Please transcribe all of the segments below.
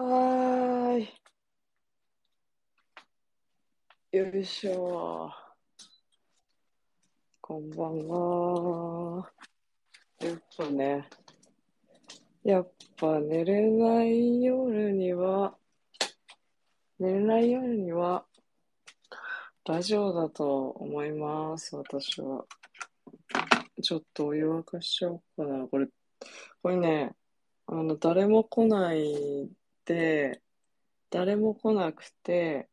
はーい。よいしょ。こんばんは。やっぱね、やっぱ寝れない夜には、寝れない夜には、ラジオだと思います、私は。ちょっとお湯沸かしちゃおうかな。これ、これね、あの、誰も来ないで、誰も来なくて、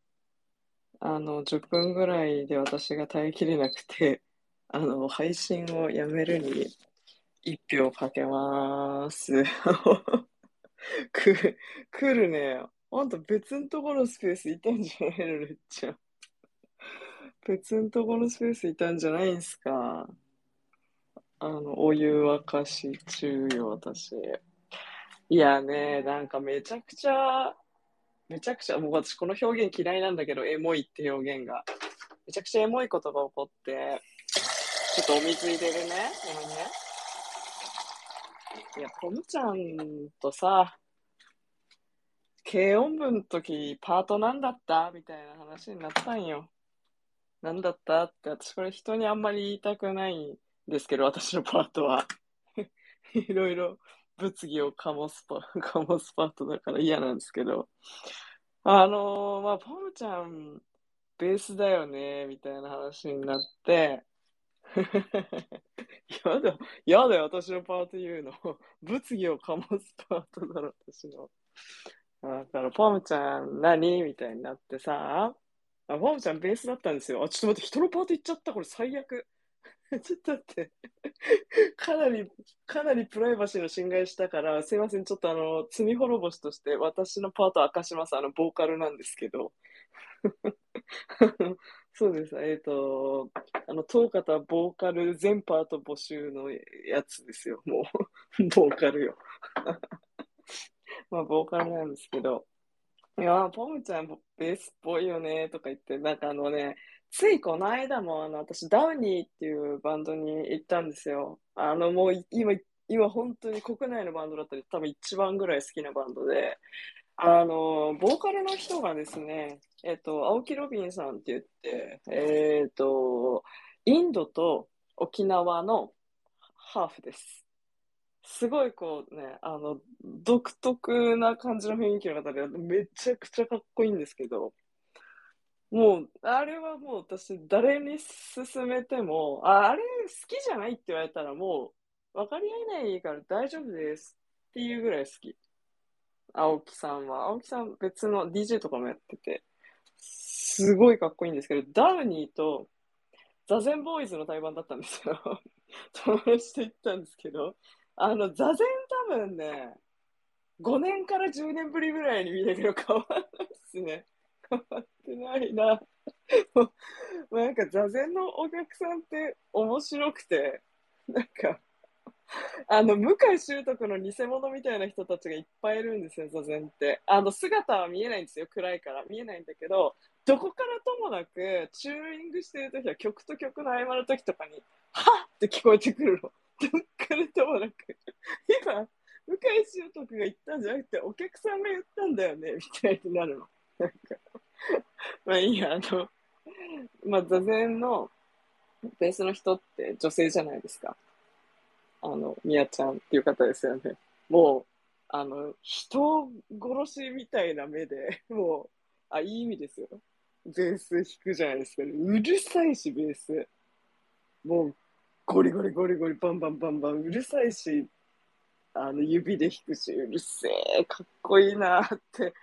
あの、10分ぐらいで私が耐えきれなくて、あの、配信をやめるに一票かけます。く、来るね。あんた別のところのスペースいたんじゃないの、るっちゃん。別のところのスペースいたんじゃないんすか。あの、お湯沸かし中よ、私。いやね、なんかめちゃくちゃ、めちゃくちゃ、もう私この表現嫌いなんだけど、エモいって表現が。めちゃくちゃエモいことが起こって、ちょっとお水入れるね。ごめんね。いや、ポムちゃんとさ、軽音部の時パートなんだったみたいな話になったんよ。なんだったって、私これ人にあんまり言いたくないんですけど、私のパートは。いろいろ物議を醸すパ、醸すパートだから嫌なんですけど。あのーまあ、ポムちゃん、ベースだよね、みたいな話になって、やだ、やだよ、私のパート言うの。物議を醸すパートだろ、私の。だから、ポムちゃん何？みたいになってさ、あ、ポムちゃんベースだったんですよ。あ、ちょっと待って、人のパート行っちゃった。これ最悪。ちょっと待って。かなり、かなりプライバシーの侵害したから、すいません。ちょっとあの、罪滅ぼしとして私のパート明かします。あの、ボーカルなんですけど。そうです。えっ、と、あの、当方ボーカル全パート募集のやつですよ。もう、ボーカルよ。まあ、ボーカルなんですけど。いや、ポムちゃんベースっぽいよね、とか言って、なんかあのね、ついこの間も、あの、私、ダウニーっていうバンドに行ったんですよ。あの、もう今、今本当に国内のバンドだったら多分一番ぐらい好きなバンドで、あの、ボーカルの人がですね、えっと、青木ロビンさんって言って、えっと、インドと沖縄のハーフです。すごいこうね、あの、独特な感じの雰囲気の方で、めちゃくちゃかっこいいんですけど、もう、あれはもう私、誰に勧めても、あ、あれ好きじゃないって言われたらもう、分かり合えないから大丈夫ですっていうぐらい好き。青木さんは。青木さん別の DJ とかもやってて、すごいかっこいいんですけど、ダウニーとザゼンボーイズの対バンだったんですよ。友達と行ったんですけど、あの、ザゼン多分ね、5年から10年ぶりぐらいに見たけど変わらないっすね。変わってないな。も うなんか座禅のお客さんって面白くて、なんか、あの、向井秀徳の偽物みたいな人たちがいっぱいいるんですよ、座禅って。あの、姿は見えないんですよ、暗いから。見えないんだけど、どこからともなく、チューニングしてるときは曲と曲の合間のときとかに、はっって聞こえてくるの。どっからともなく。今、向井秀徳が言ったんじゃなくて、お客さんが言ったんだよね、みたいになるの。なんか、まあいいや、あの、まあ座禅のベースの人って女性じゃないですか。あの、みやちゃんっていう方ですよね。もう、あの、人殺しみたいな目で、もう、あ、いい意味ですよ。ベース弾くじゃないですか。ねうるさいし、ベース。もう、ゴリゴリゴリゴリ、バンバンバンバン、うるさいし、あの、指で弾くし、うるせえ、かっこいいなって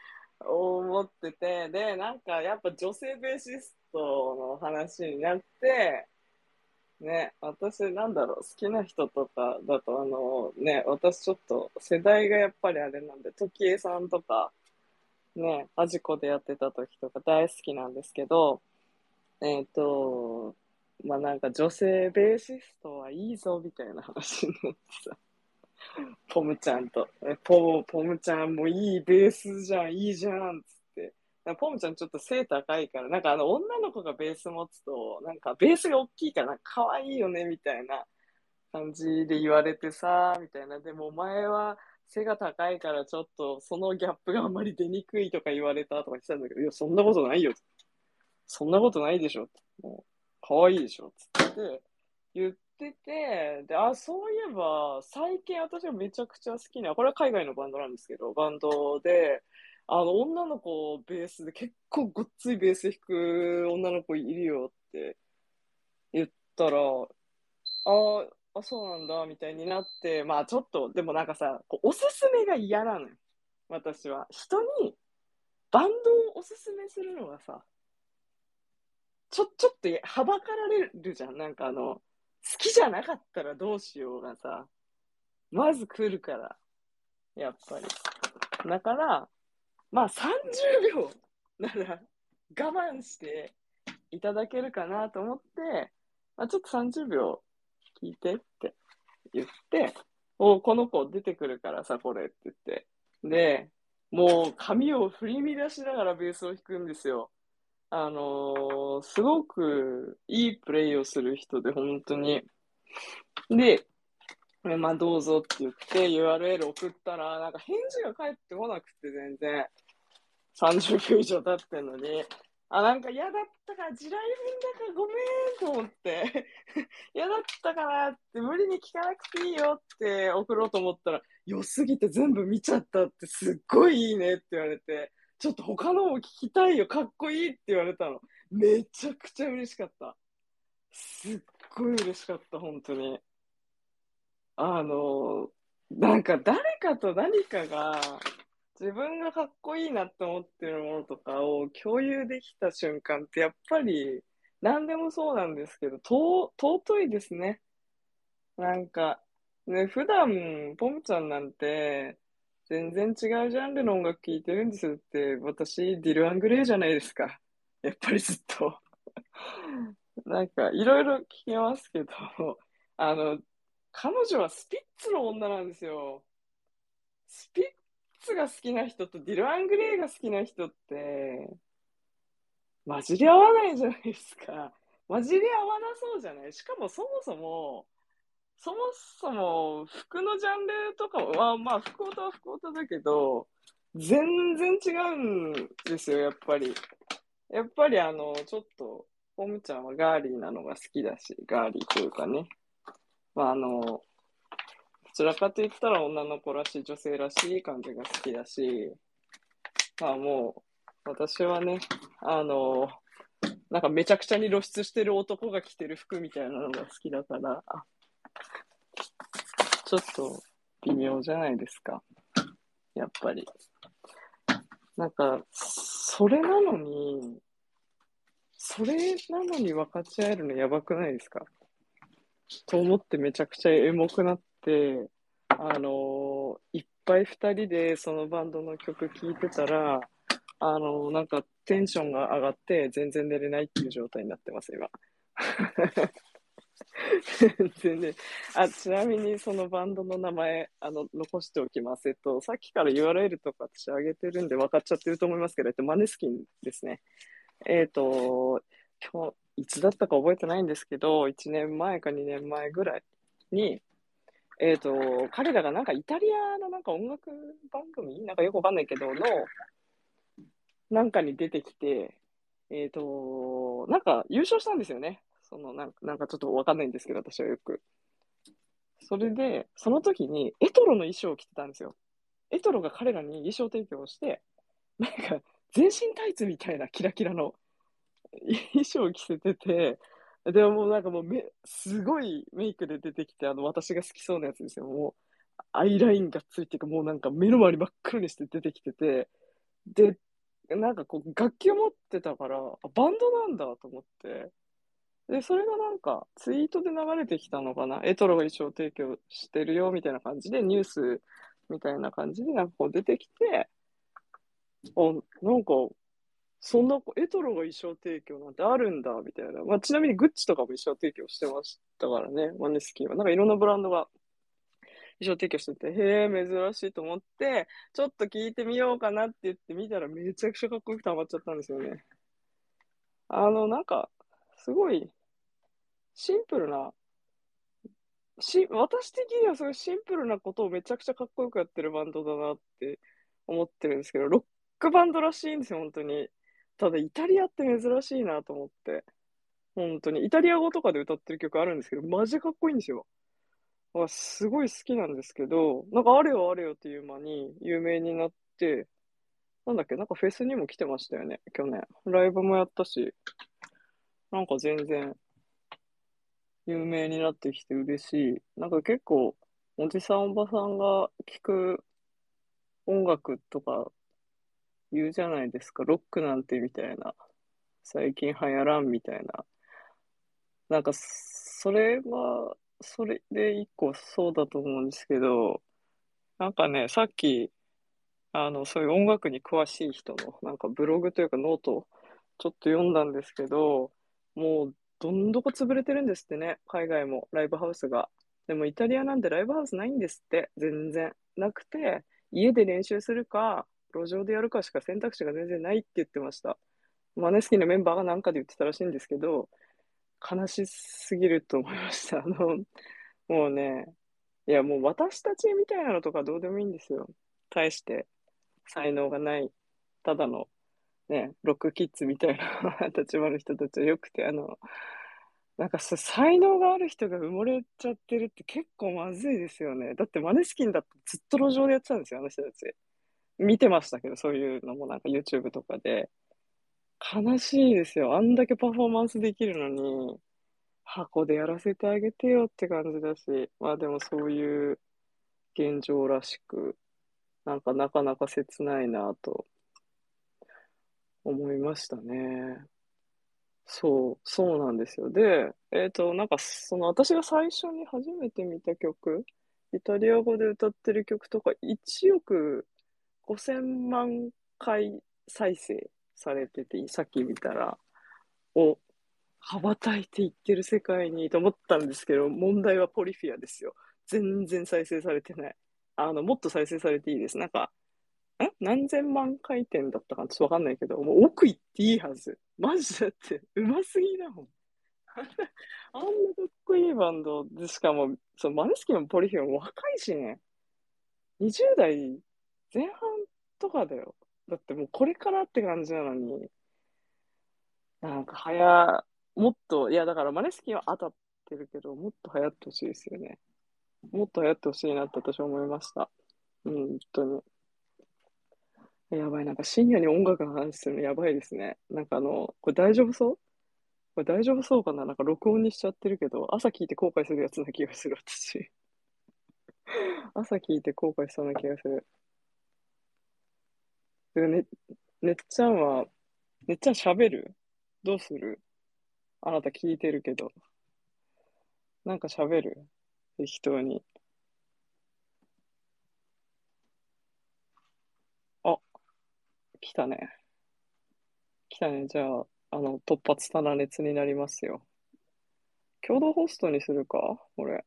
思ってて、で、なんか、やっぱ女性ベーシストの話になって、ね、私、なんだろう、好きな人とかだと、あの、ね、私ちょっと世代がやっぱりあれなんで、時江さんとか、ね、アジコでやってた時とか大好きなんですけど、えっ、と、まあなんか女性ベーシストはいいぞみたいな話になってさ、ポムちゃんと、えポポムちゃんもいいベースじゃん、いいじゃんっつって。ポムちゃんちょっと背高いから、なんかあの女の子がベース持つと、なんかベースが大きいから可愛いよねみたいな感じで言われてさ、みたいな。でもお前は背が高いからちょっとそのギャップがあんまり出にくいとか言われたとか言ってたんだけど、いや、そんなことないよ。そんなことないでしょ。もう、可愛いでしょ。つって言ってて、で、あ、そういえば、最近私がめちゃくちゃ好きな、これは海外のバンドなんですけど、バンドで、あの、女の子ベースで結構ごっついベース弾く女の子いるよって言ったら、ああ、そうなんだ、みたいになって、まあちょっと、でもなんかさ、おすすめが嫌なのよ。私は。人にバンドをおすすめするのがさ、ちょ、ちょっとはばかられるじゃん。なんかあの、好きじゃなかったらどうしようがさ、まず来るから。やっぱり。だから、まあ30秒なら我慢していただけるかなと思って、まあ、ちょっと30秒聞いてって言って、おこの子出てくるからさ、これって言って。で、もう髪を振り乱しながらベースを弾くんですよ。あのー、すごくいいプレイをする人で、本当に。で、まあ、どうぞって言って URL 送ったら、なんか返事が返ってこなくて、全然。30秒以上経ってんのに。あ、なんか嫌だったから、地雷踏んだからごめんと思って、嫌だったからって、無理に聞かなくていいよって送ろうと思ったら、良すぎて全部見ちゃったってすっごいいいねって言われて、ちょっと他のも聞きたいよ、かっこいいって言われたの。めちゃくちゃ嬉しかった。すっごい嬉しかった、本当に。あの、なんか誰かと何かが自分がかっこいいなって思ってるものとかを共有できた瞬間ってやっぱり何でもそうなんですけど、尊いですね。なんか、ね、普段、ポムちゃんなんて、全然違うジャンルの音楽聴いてるんですって、私、ディル・アングレイじゃないですか。やっぱりずっと なんか、いろいろ聞きますけど、あの、彼女はスピッツの女なんですよ。スピッツが好きな人とディル・アングレイが好きな人って、混じり合わないじゃないですか。混じり合わなそうじゃない？しかもそもそも、そもそも服のジャンルとかは、まあ福音は福音だけど、全然違うんですよ、やっぱり。やっぱりあの、ちょっと、ホムちゃんはガーリーなのが好きだし、ガーリーというかね。まああの、どちらかといったら女の子らしい、女性らしい感じが好きだし、まあもう、私はね、あの、なんかめちゃくちゃに露出してる男が着てる服みたいなのが好きだから、ちょっと微妙じゃないですか。やっぱり。なんか、それなのに、それなのに分かち合えるのやばくないですか？と思ってめちゃくちゃエモくなって、あのー、いっぱい2人でそのバンドの曲聴いてたら、あのー、なんかテンションが上がって全然寝れないっていう状態になってます、今。全然あちなみにそのバンドの名前あの残しておきます。えっと、さっきから URL とか私上げてるんで分かっちゃってると思いますけど、えっと、マネスキンですね。えっと、今日、いつだったか覚えてないんですけど、1年前か2年前ぐらいに、えっ、と、彼らがなんかイタリアのなんか音楽番組？なんかよくわかんないけど、の、なんかに出てきて、えっ、と、なんか優勝したんですよね。そのなんか、なんかちょっとわかんないんですけど、私はよく。それで、その時にエトロの衣装を着てたんですよ。エトロが彼らに衣装提供して、なんか全身タイツみたいなキラキラの衣装を着せてて、でももうなんかもうめ、すごいメイクで出てきて、あの、私が好きそうなやつですよ。もう、アイラインがついてか、もうなんか目の周り真っ黒にして出てきてて、で、なんかこう、楽器を持ってたから、あバンドなんだと思って、で、それがなんか、ツイートで流れてきたのかな？エトロが衣装提供してるよ、みたいな感じで、ニュースみたいな感じで、なんかこう出てきて、あ、なんか、そんな、エトロが衣装提供なんてあるんだ、みたいな。まあ、ちなみにグッチとかも衣装提供してましたからね、マネスキンは。なんかいろんなブランドが衣装提供してて、へえ、珍しいと思って、ちょっと聞いてみようかなって言って見たらめちゃくちゃかっこよくてハマっちゃったんですよね。あの、なんか、すごい、シンプルなし、私的にはそういうシンプルなことをめちゃくちゃかっこよくやってるバンドだなって思ってるんですけど、ロックバンドらしいんですよ、本当に。ただ、イタリアって珍しいなと思って。本当に。イタリア語とかで歌ってる曲あるんですけど、マジかっこいいんですよ。あすごい好きなんですけど、なんかあれよあれよっていう間に有名になって、なんだっけ、なんかフェスにも来てましたよね、去年。ライブもやったし、なんか全然有名になってきて嬉しい。なんか結構、おじさんおばさんが聴く音楽とか言うじゃないですか。ロックなんてみたいな。最近流行らんみたいな。なんか、それは、それで一個そうだと思うんですけど、なんかね、さっき、あの、そういう音楽に詳しい人の、なんかブログというかノートをちょっと読んだんですけど、もう、どんどこ潰れてるんですってね、海外も、ライブハウスが。でもイタリアなんてライブハウスないんですって、全然。なくて、家で練習するか、路上でやるかしか選択肢が全然ないって言ってました。マネスキンのメンバーがなんかで言ってたらしいんですけど、悲しすぎると思いました。あの、もうね、いやもう私たちみたいなのとかどうでもいいんですよ。対して才能がない、ただのね、ロックキッズみたいな 立場の人たちはよくて、あの、なんか才能がある人が埋もれちゃってるって結構まずいですよね。だってマネスキンだってずっと路上でやってたんですよ、あの人たち。見てましたけど、そういうのもなんか YouTube とかで。悲しいですよ。あんだけパフォーマンスできるのに、箱でやらせてあげてよって感じだし、まあでもそういう現状らしく、なんかなかなか切ないなと思いましたね。そう、そうなんですよ。で、えっと、なんかその私が最初に初めて見た曲、イタリア語で歌ってる曲とか1億5000万回再生されてて、さっき見たら、を羽ばたいていってる世界にと思ったんですけど、問題はポリフィアですよ。全然再生されてない。あの、もっと再生されていいです。なんか、何千万回転だったかちょっとわかんないけど、もう奥行っていいはず。マジだって、うますぎだもん。あんなかっこいいバンドで、しかも、そのマネスキンのポリフィアも若いしね。20代前半とかだよ。だってもうこれからって感じなのに、なんかはや、もっと、いやだからマネスキンは当たってるけど、もっと流行ってほしいですよね。もっと流行ってほしいなって私は思いました。うん、本当に。やばい、なんか深夜に音楽の話するのやばいですね。なんかあの、これ大丈夫そう？これ大丈夫そうかな？なんか録音にしちゃってるけど、朝聞いて後悔するやつな気がする、私。朝聞いて後悔しそうな気がする。でね、ねっちゃんは、ねっちゃん喋る？どうする？あなた聞いてるけど。なんか喋る？適当に。あ、来たね。来たね。じゃあ、あの、突発棚熱になりますよ。共同ホストにするか？これ。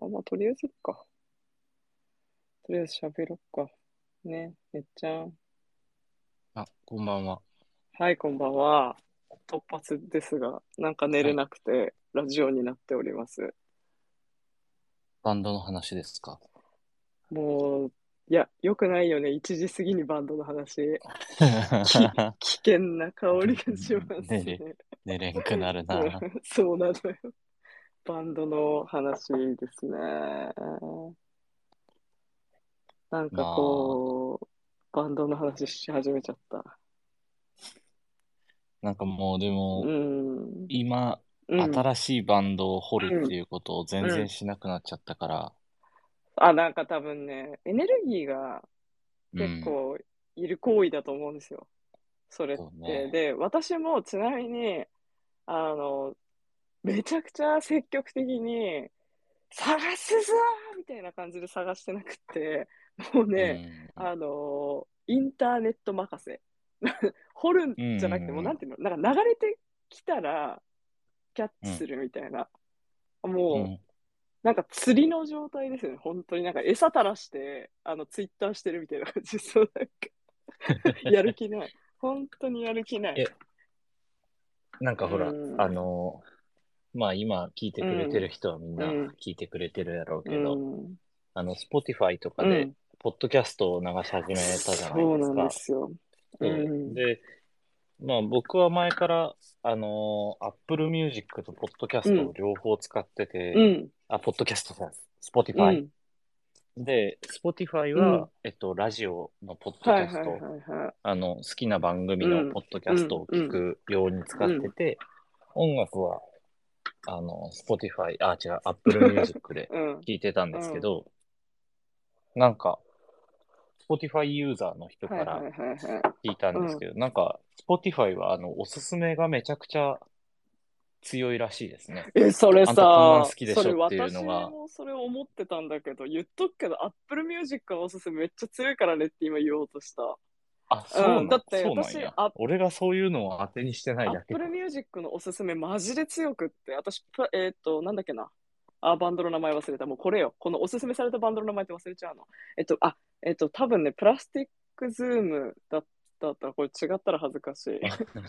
あ、まあ、とりあえずいっか。とりあえず喋ろっか。ね、ねっちゃん。あ、こんばんは。はい、こんばんは。突発ですが、なんか寝れなくて、ラジオになっております。バンドの話ですか？もう、いや、よくないよね。1時過ぎにバンドの話。危険な香りがします寝ね。寝れんくなるな。そうなのよ。バンドの話ですね。なんかこう、バンドの話し始めちゃった。なんかもうでも、うん。今、うん、新しいバンドを掘るっていうことを全然しなくなっちゃったから、あ、なんか多分ね、エネルギーがうん結構いる行為だと思うんですよ。それって。そうねで、私もちなみに、あの、めちゃくちゃ積極的に、探すぞーみたいな感じで探してなくって、もうね、うんあのインターネット任せ。掘るんじゃなくて、うんもうなんていうの、なんか流れてきたら、キャッチするみたいな。もう、うんなんか釣りの状態ですよね。本当になんか餌垂らして、あの、ツイッターしてるみたいな感じ。そう、なんか、やる気ない。本当にやる気ないえ。なんかほら、うんあの、まあ今聞いてくれてる人はみんなうん聞いてくれてるやろううけど、ん。あの、Spotify とかでうん、ポッドキャストを流し始めたじゃないそうなんですか。ですよ。うんで、まあ僕は前から、あのー、Apple Music と Podcast を両方使ってて、うん。あ、ポッドキャストさ、う Spotify、ん。で、Spotify は、うんえっと、ラジオのポッドキはいャスト、はいはいはい。あの、好きな番組うんのポッドキャストを聞くように使ってて、音楽は、あの、Spotify、あ、違う、Apple Music でうん。聞いてたんですけど、なんか、Spotify ユーザーの人からはいはいはいはい。聞いたんですけど、なんか、Spotify は、あの、おすすめがめちゃくちゃ強いらしいですね。え、それさ好きでしょそれっていうのが私もそれ思ってたんだけど、言っとくけど、Apple Music がおすすめめっちゃ強いからねって今言おうとした。あ、そうなん、うんだって私。俺がそういうのを当てにしてないだけか Apple Music のおすすめマジで強くって、私、プえっ、と、なんだっけな。あ、バンドの名前忘れた。もうこれよ。このおすすめされたバンドの名前って忘れちゃうの。えっと、あ、えっと、多分ね、プラスティックズームだったったら、これ違ったら恥ずかしい。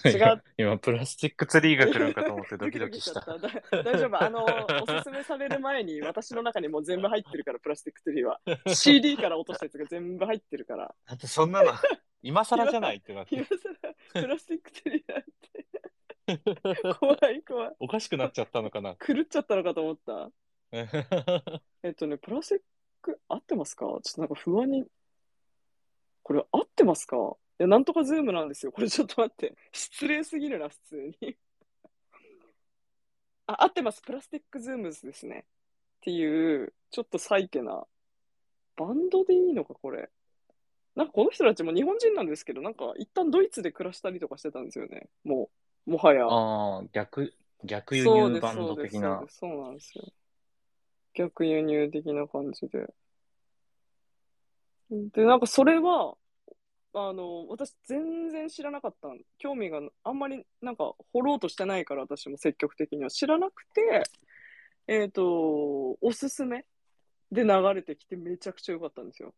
違う今、プラスチックツリーが来るんかと思って ドキドキした。ドキドキしちゃっただ大丈夫。あの、おすすめされる前に、私の中にもう全部入ってるから、 Plastic Tree は。CD から落としたやつが全部入ってるから。だってそんなの、今更じゃないってなって今。更、 Plastic Tree なんて。怖い怖い。おかしくなっちゃったのかな。狂っちゃったのかと思った。えっとね、プラスティック、合ってますか？ちょっとなんか不安に。これ合ってますか？いや、なんとかズームなんですよ。これちょっと待って。失礼すぎるな、普通に。あ、合ってます。プラスティックズームズですね。っていう、ちょっとサイケな。バンドでいいのか、これ。なんかこの人たちも日本人なんですけど、なんか一旦ドイツで暮らしたりとかしてたんですよね。もう、もはや。ああ、逆、逆輸入バンド的なそうそうなんですよ。逆輸入的な感じで。で、なんかそれは、あの、私全然知らなかったん興味があんまりなんか掘ろうとしてないから私も積極的には知らなくて、えっと、おすすめで流れてきてめちゃくちゃ良かったんですよ。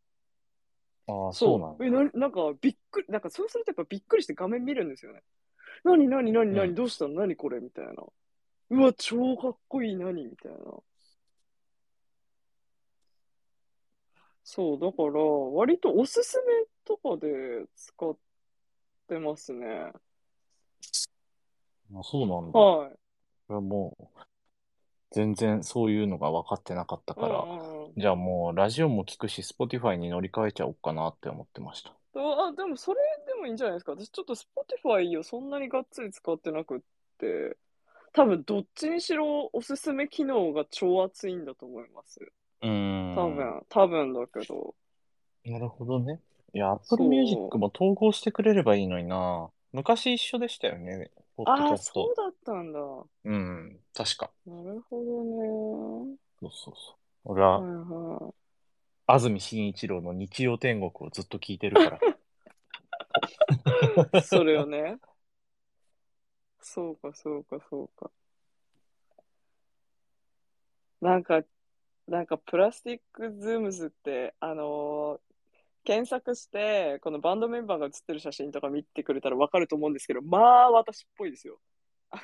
ああ、そうなんだ。え、な、なんかびっくり、なんかそうするとやっぱびっくりして画面見るんですよね。何何何うん何どうしたの？何これ？みたいな。うわ、超かっこいい何？みたいな。そう、だから、割とおすすめとかで使ってますね。あそうなんだ。はい。これはもう、全然そういうのが分かってなかったから、うんうんうんじゃあもうラジオも聞くし、Spotify に乗り換えちゃおうかなって思ってました。あ、でもそれでもいいんじゃないですか。私ちょっと Spotify をそんなにがっつり使ってなくって、多分どっちにしろおすすめ機能が超熱いんだと思います。うーん。多分、多分だけど。なるほどね。いや、そ Apple う Music も統合してくれればいいのにな。昔一緒でしたよね、ポッドああ、そう。だったんだ。うん、確か。なるほどね。そうそうそう。俺は、はいは安住紳一郎の日曜天国をずっと聞いてるから。い。それをね。そうか、そうか、そうか。なんか、なんか、プラスティックズームズって、あのー検索して、このバンドメンバーが写ってる写真とか見てくれたらわかると思うんですけど、まあ、私っぽいですよ。あ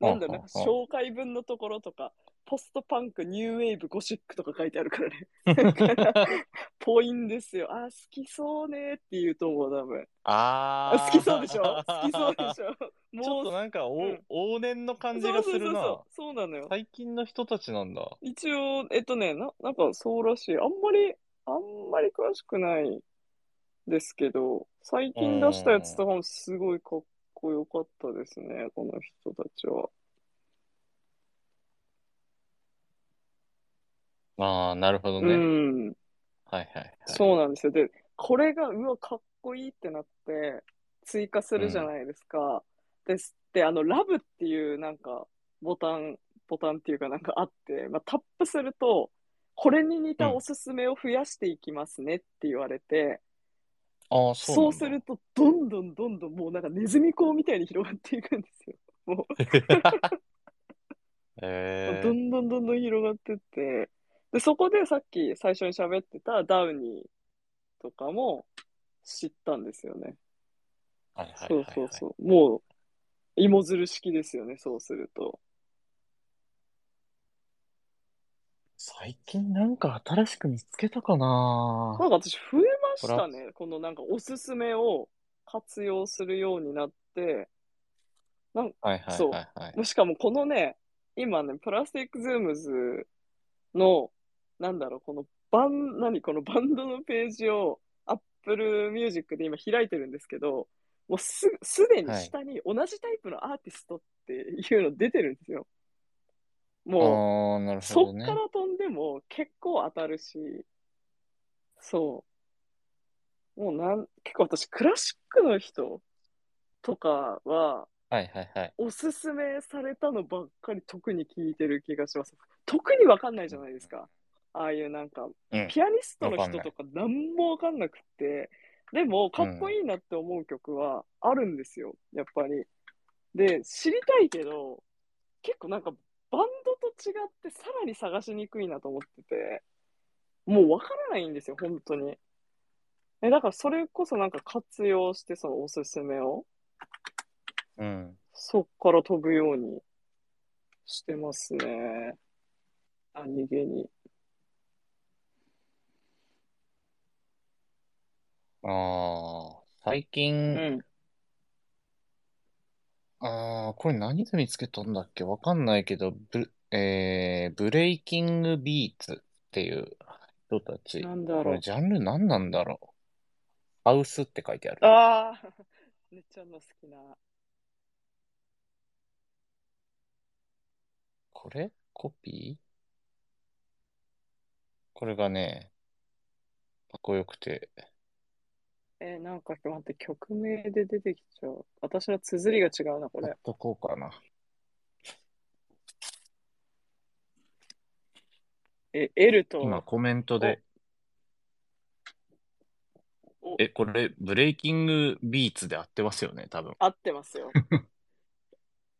の、なんだろう、なんか紹介文のところとか、ポストパンク、ニューウェーブ、ゴシックとか書いてあるからね。ぽいんですよ。あ、好きそうねって言うと思う、多分。あーあ好きそうでしょ？好きそうでしょ？も うちょっとなんかお、うん往年の感じがするな。そうそうそう。そうなのよ。最近の人たちなんだ。一応、えっとね、な、なんかそうらしい。あんまり、あんまり詳しくないですけど、最近出したやつとかもすごいかっこよかったですね、この人たちは。ああ、なるほどうね。ん。はいはいはい。そうなんですよ。で、これが、うわ、かっこいいってなって、追加するじゃないですか。ですって、あの、ラブっていうなんか、ボタン、ボタンっていうかなんかあって、まあ、タップすると、これに似たおすすめを増やしていきますねって言われて、ああ、そうそうすると、どんどんどんどんもうなんかネズミ講みたいに広がっていくんですよ。もう、えどんどんどんどん広がってって、で、そこでさっき最初に喋ってたダウニーとかも知ったんですよね。はいはいそうはいはい。そうそう。もう、芋づる式ですよね、そうすると。最近なんか新しく見つけたかななんか私増えましたね。このなんかおすすめを活用するようになって、なんはいはいそうはいはい。しかもこのね、今ね、プラスティックズームズの、なんだろう、このバン、何このバンドのページを Apple Music で今開いてるんですけど、もうす、すでに下に同じタイプのアーティストっていうの出てるんですよ。もう、ああ、なるほそっ。から飛んでも結構当たるし、そう。もうなん、結構私、クラシックの人とかは、はいはいはい。おすすめされたのばっかり特に聞いてる気がします。特にわかんないじゃないですか。ああいうなんか、うん。ピアニストの人とか何もわかんなくって、でも、かっこいいなって思う曲はあるんですよ、やっぱり。で、知りたいけど、結構なんか、バンってさらに探しにくいなと思ってて、もうわからないんですよ、本当に。え、だからそれこそなんか活用して、そのおすすめを、うん。そっから飛ぶようにしてますね。何気に。ああ、最う近、ん。ああ、これ何で見つけたんだっけ？わかんないけど、ブ、えー、ブレイキングビーツっていう人たち。なんだろうこれ。ジャンル何なんだろうハウスって書いてある。ああ、めっちゃの好きな。これ？コピー？これがね、かっこよくて。えーなんか待って、曲名で出てきちゃう。私の綴りが違うな、これやっ。とこうかな。え、L と、今コメントで、おえ、これ、ブレイキングビーツで合ってますよね、多分。合ってますよ。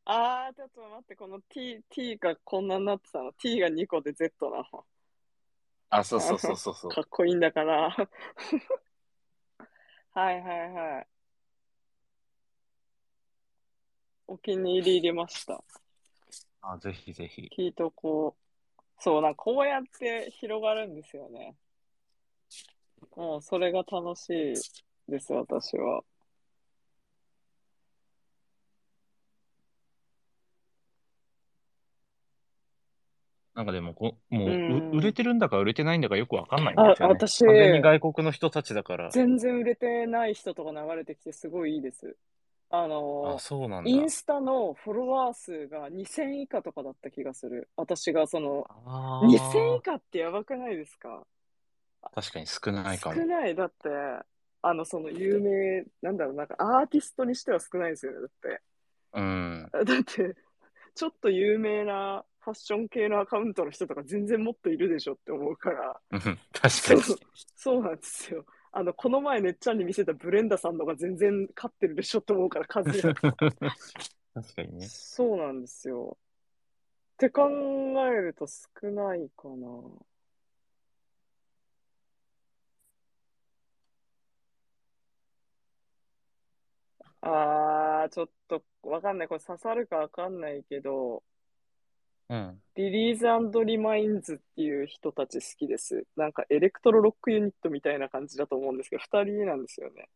あー、ちょっと待って、この T、T がこんなになってたの。T が2個で Z なの。あ、そうそうそうそうそうか。っこいいんだから。はいはいはい。お気に入り入れました。あ、ぜひぜひ。聞いとこう。そうな、こうやって広がるんですよね。もうそれが楽しいです、私は。なんかでもこ、もう、うんう売れてるんだか売れてないんだかよくわかんないんですよね。あ私完全に外国の人たちだから。全然売れてない人とか流れてきてすごいいいです。あのあ、そうなんだ。インスタのフォロワー数が2000以下とかだった気がする。私がその、あ2000以ー下ってやばくないですか？確かに少ないかも。少ない。だって、あの、その有名、なんだろう、なんかアーティストにしては少ないですよね、だって。うん。だって、ちょっと有名なファッション系のアカウントの人とか全然もっといるでしょって思うから。うん確かに。そう、そうなんですよ。あの、この前ねっちゃんに見せたブレンダさんのが全然勝ってるでしょって思うから、数が。確かにね。そうなんですよ。って考えると少ないかな。あー、ちょっとわかんない。これ刺さるかわかんないけど、うん。 LILLIES AND REMAINS っていう人たち好きです。なんかエレクトロロックユニットみたいな感じだと思うんですけど、二人なんですよね。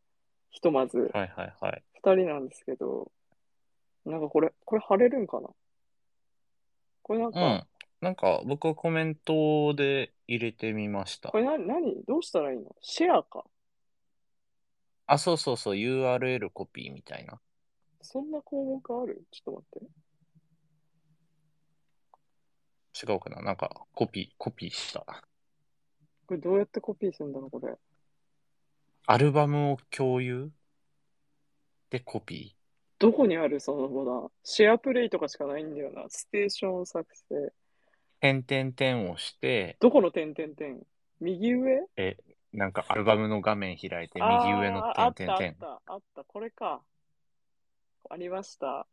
ひとまず。はいはいはい。二人なんですけど、なんかこれ、これ貼れるんかな？これなんか、うん。なんか、僕はコメントで入れてみましたこ。れな、何？どうしたらいいの？シェアか？あ、そうそうそう、URL コピーみたいな。そんな項目ある？ちょっと待って。違うかな？なんか、コピー、コピーした。これどうやってコピーするんだろうこれ。アルバムを共有？でコピどこにあるそのボタン。シェアプレイとかしかないんだよな。ステーション作成。ー。点々点をして、どこの点々点？右上？え、なんかアルバムの画面開いて、右上のあーあったあっ点々点。た、あった。これか。ありました。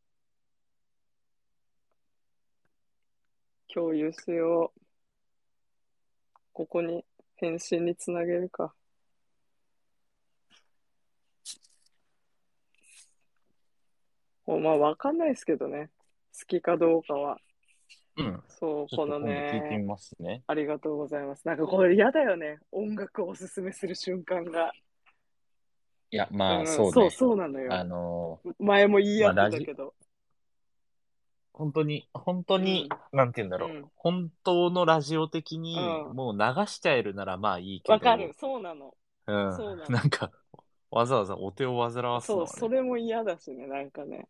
共有しよう。ここに返信につなげるか。まあわかんないですけどね。好きかどうかは。うん。そう、ことの今度聞いてみね、ますね。ありがとうございます。なんかこれ嫌だよね。音楽をおすすめする瞬間が。いや、まあ、うん、そうね。そう、そうなのよ。あの前も言い合ったけど。本当に、本当に、なんて言うんだろう、うん。本当のラジオ的に、うん。もう流しちゃえるならまあいいけど、わかる。そうなの。うん、そうなの。なんか、わざわざお手を煩わすのそう、はね、それも嫌だしね、なんかね。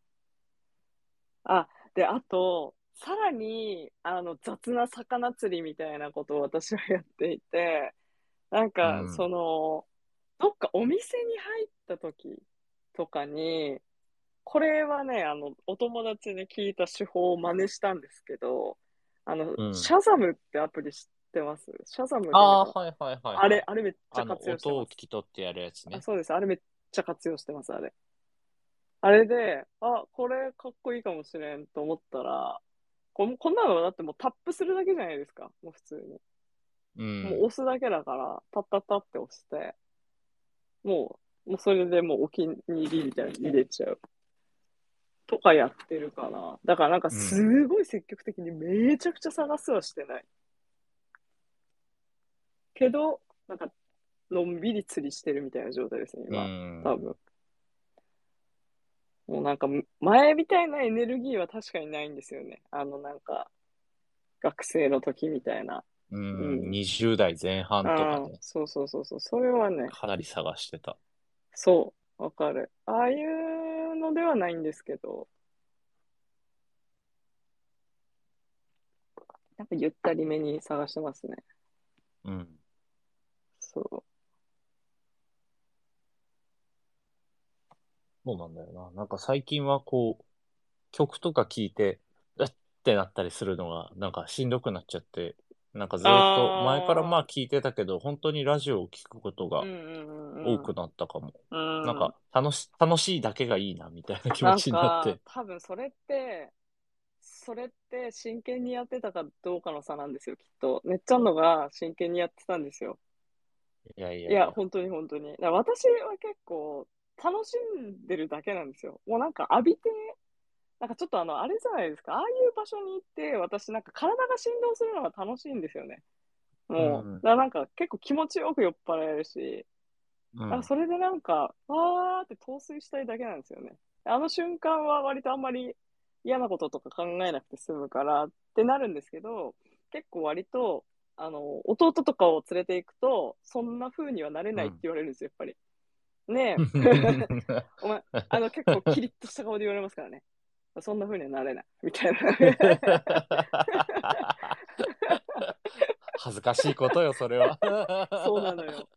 あ、で、あと、さらに、あの、雑な魚釣りみたいなことを私はやっていて、なんか、うん。その、どっかお店に入った時とかに、これはね、あの、お友達に聞いた手法を真似したんですけど、あの、うんシャザムってアプリ知ってます？シャザムってああ、はいはいはい、はい。あれ、あれめっちゃ活用してます聞。き取ってやるやつねあ。そうです。あれめっちゃ活用してます、あれ。あれで、あ、これかっこいいかもしれんと思ったら、こんこんなのだってもうタップするだけじゃないですか。もう普通に。うん。もう押すだけだから、タッタッタって押して、もう、もうそれでもうお気に入りみたいに入れちゃう。とかやってるかな。だからなんかすごい積極的にめちゃくちゃ探すはしてない。けど、なんか、のんびり釣りしてるみたいな状態ですね、う今。ん。多分。もうなんか、前みたいなエネルギーは確かにないんですよね。あの、なんか、学生の時みたいな。うん、うん20代前半とかね、そうそうそうそう。それはね、かなり探してた。そう、わかる。ああいうのではないんですけど、なんかゆったりめに探してますね。うん。そう。そうなんだよな。なんか最近はこう、曲とか聴いて、うっってなったりするのが、なんかしんどくなっちゃって、なんかずっと前からまあ聞いてたけど、本当にラジオを聞くことがうんうんうんうん。多くなったかも。うん、なんか楽し、楽しいだけがいいな、みたいな気持ちになって。んか多分それって、それって真剣にやってたかどうかの差なんですよ、きっと。ねっちゃんのが真剣にやってたんですよ。いやいやいや、本当に本当に。私は結構楽しんでるだけなんですよ。もうなんか浴びて、なんかちょっとあの、あれじゃないですか。ああいう場所に行って、私なんか体が振動するのが楽しいんですよね。もう、うんだからなんか結構気持ちよく酔っ払えるし、うんあそれでなんか、わーって陶酔したいだけなんですよね。あの瞬間は割とあんまり嫌なこととか考えなくて済むからってなるんですけど、結構割と、あの、弟とかを連れて行くと、そんな風にはなれないって言われるんですよ、やっぱり。ねえ、お前、あの、結構キリッとした顔で言われますからね。そんな風にはなれない。みたいな。恥ずかしいことよ、それは。そうなのよ。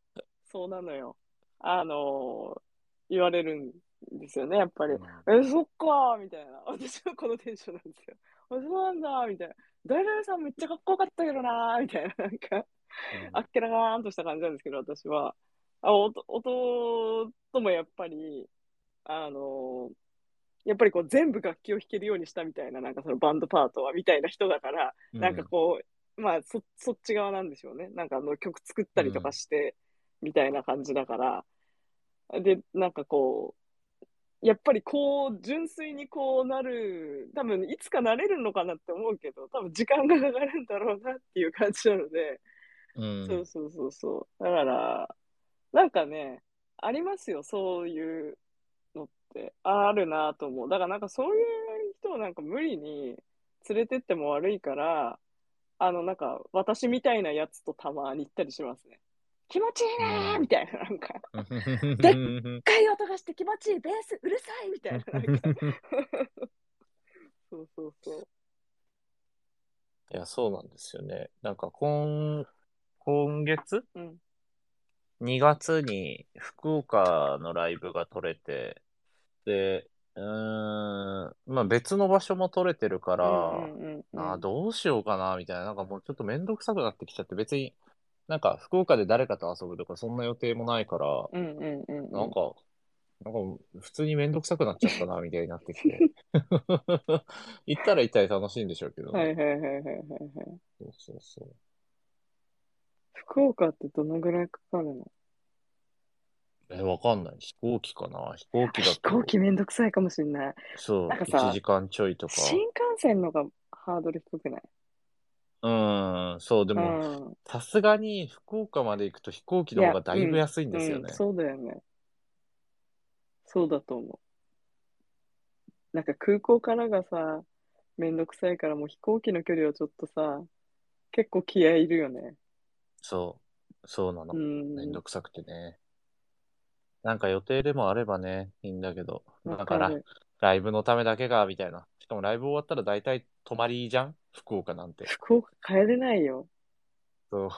そうなのよ。あの言われるんですよね、やっぱり。え、そっかーみたいな。私はこのテンションなんですよ。あ、そうなんだみたいな。誰々さんめっちゃかっこよかったけどなーみたいな。なんか、あっけらかーんとした感じなんですけど、私は。あ、おと弟もやっぱり、あのやっぱりこう全部楽器を弾けるようにしたみたいな、なんかそのバンドパートはみたいな人だから、うんなんかこう、まあそ、そっち側なんでしょうね。なんかあの曲作ったりとかして、みたいな感じだから。で、なんかこう、やっぱりこう、純粋にこうなる、多分いつかなれるのかなって思うけど、多分時間がかかるんだろうなっていう感じなので、うんそうそうそうそう。だから、なんかね、ありますよ、そういうのって。あるなと思う。だからなんかそういう人をなんか無理に連れてっても悪いから、あのなんか私みたいなやつとたまに行ったりしますね。気持ちいいねーみたいな、なんか、深い音がして気持ちいい、ベースうるさいみたいな、なんか、そうそうそう。いや、そうなんですよね。なんか今、今月？うん。2月に福岡のライブが取れて、で、うーん、まあ別の場所も取れてるから、うんうんうんあーどうしようかな、みたいな。なんかもうちょっとめんどくさくなってきちゃって、別に、なんか福岡で誰かと遊ぶとかそんな予定もないから、うんうんうんうん。なんか、なんか普通にめんどくさくなっちゃったな、みたいになってきて。行ったら行ったら楽しいんでしょうけどね。はいはいはいはいはいはい。そうそうそう。福岡ってどのぐらいかかるの？え、わかんない。飛行機かな？飛行機だと。飛行機めんどくさいかもしれない。そう、なんかさ1時間ちょいとか。新幹線のがハードル低くない？うん、そう、ででも、さすがに福岡まで行くと飛行機の方がだいぶ安いんですよね。そうだよね。そうだと思う。なんか空港からがさ、めんどくさいからもう飛行機の距離はちょっとさ、結構気合いるよね。そう、そうなのう。ん。めんどくさくてね。なんか予定でもあればね、いいんだけど、だから。ライブのためだけが、みたいな。しかもライブ終わったら大体泊まりじゃん？福岡なんて。福岡帰れないよ。そ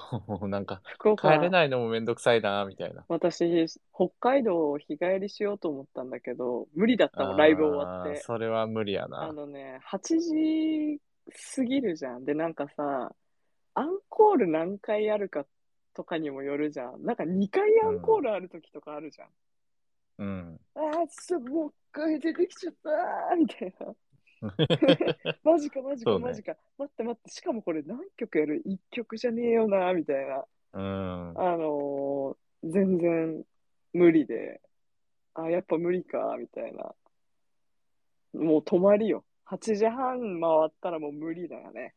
う、なんか、福岡、帰れないのもめんどくさいな、みたいな。私、北海道を日帰りしようと思ったんだけど、無理だったもん、ライブ終わって。あーそれは無理やあな。のね、8時過ぎるじゃん。で、なんかさ、アンコール何回あるかとかにもよるじゃん。なんか2回アンコールある時とかあるじゃん。うん。ああ、ちょっともう一回出てきちゃったーみたいな。マジかマジかマジか。待って待って、しかもこれ何曲やる ?1 曲じゃねえよな、みたいな。うん。あのー全然無理で、あ、やっぱ無理か、みたいな。もう止まりよ。8時半回ったらもう無理だよね。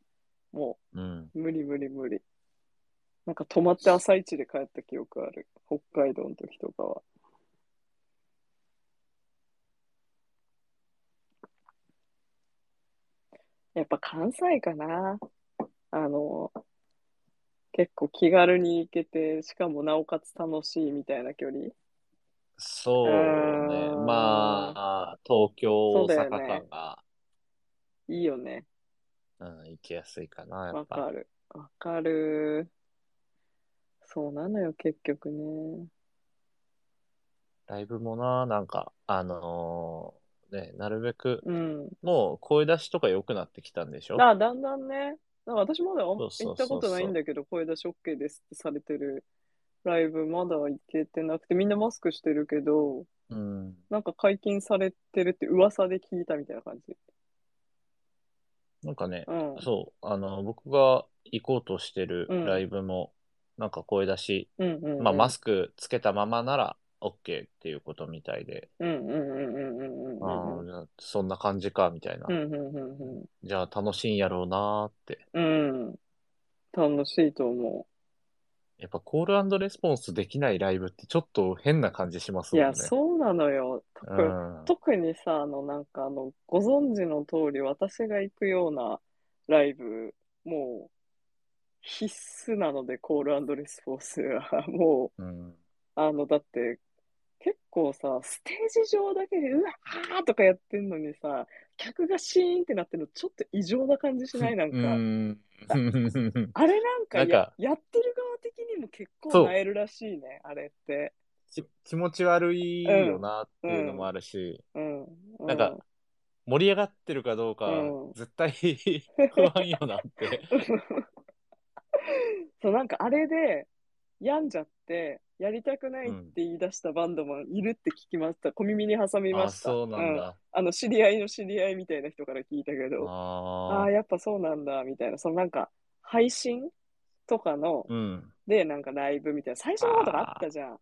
もうん。う無理無理無理。なんか止まって朝一で帰った記憶ある。北海道の時とかは。やっぱ関西かな。あの、結構気軽に行けて、しかもなおかつ楽しいみたいな距離。そうね。うんまあ、東京、大阪間が、いいよね。うん、行きやすいかな、やわっぱ。かる。わかる。そうなのよ、結局ね。ライブもな、なんか、あのーね、なるべく、うん。もう声出しとか良くなってきたんでしょ？あ、だんだんね。なんか私まだ行ったことないんだけど、声出し OK ですってされてるライブまだ行けてなくて、みんなマスクしてるけど、うん。なんか解禁されてるって噂で聞いたみたいな感じ。なんかね、うん。そう、あの、僕が行こうとしてるうんライブも、なんか声出し、うんうんうん。まあ、マスクつけたままなら OK っていうことみたいで、うんうんうんうんうんうんうん。ああ、じゃあそんな感じか、みたいな。うんうんうんじゃあ楽しいんやろうなーって。うん。うん。楽しいと思やっぱコールレスポンスできないライブってちょっと変な感じしますう。いもんね。や、そうなのよ。特うん。特にさ、あの、なんかあの、ご存知の通り、私が行くようなライブ、もう、必須なので、コールレスポンスは。もう、うん。あの、だって、結構さ、ステージ上だけで、うわーとかやってんのにさ、客がシーンってなってるの、ちょっと異常な感じしない？なんか。うん。あれなんかやってる側的にも結構なえるらしいね、あれって。き気持ち悪いよなっていうのもあるし、うん。うなんか、盛り上がってるかどうかうん絶対 不安よなって。そう、なんかあれで病んじゃって、やりたくないって言い出したバンドマンいるって聞きました。小耳に挟みまあ、した。そうなんうんだ。あの、知り合いの知り合いみたいな人から聞いたけど、ああ。やっぱそうなんだ、みたいな。そのなんか、配信とかの、うん。で、なんかライブみたいな。最初の方とかあったじゃん。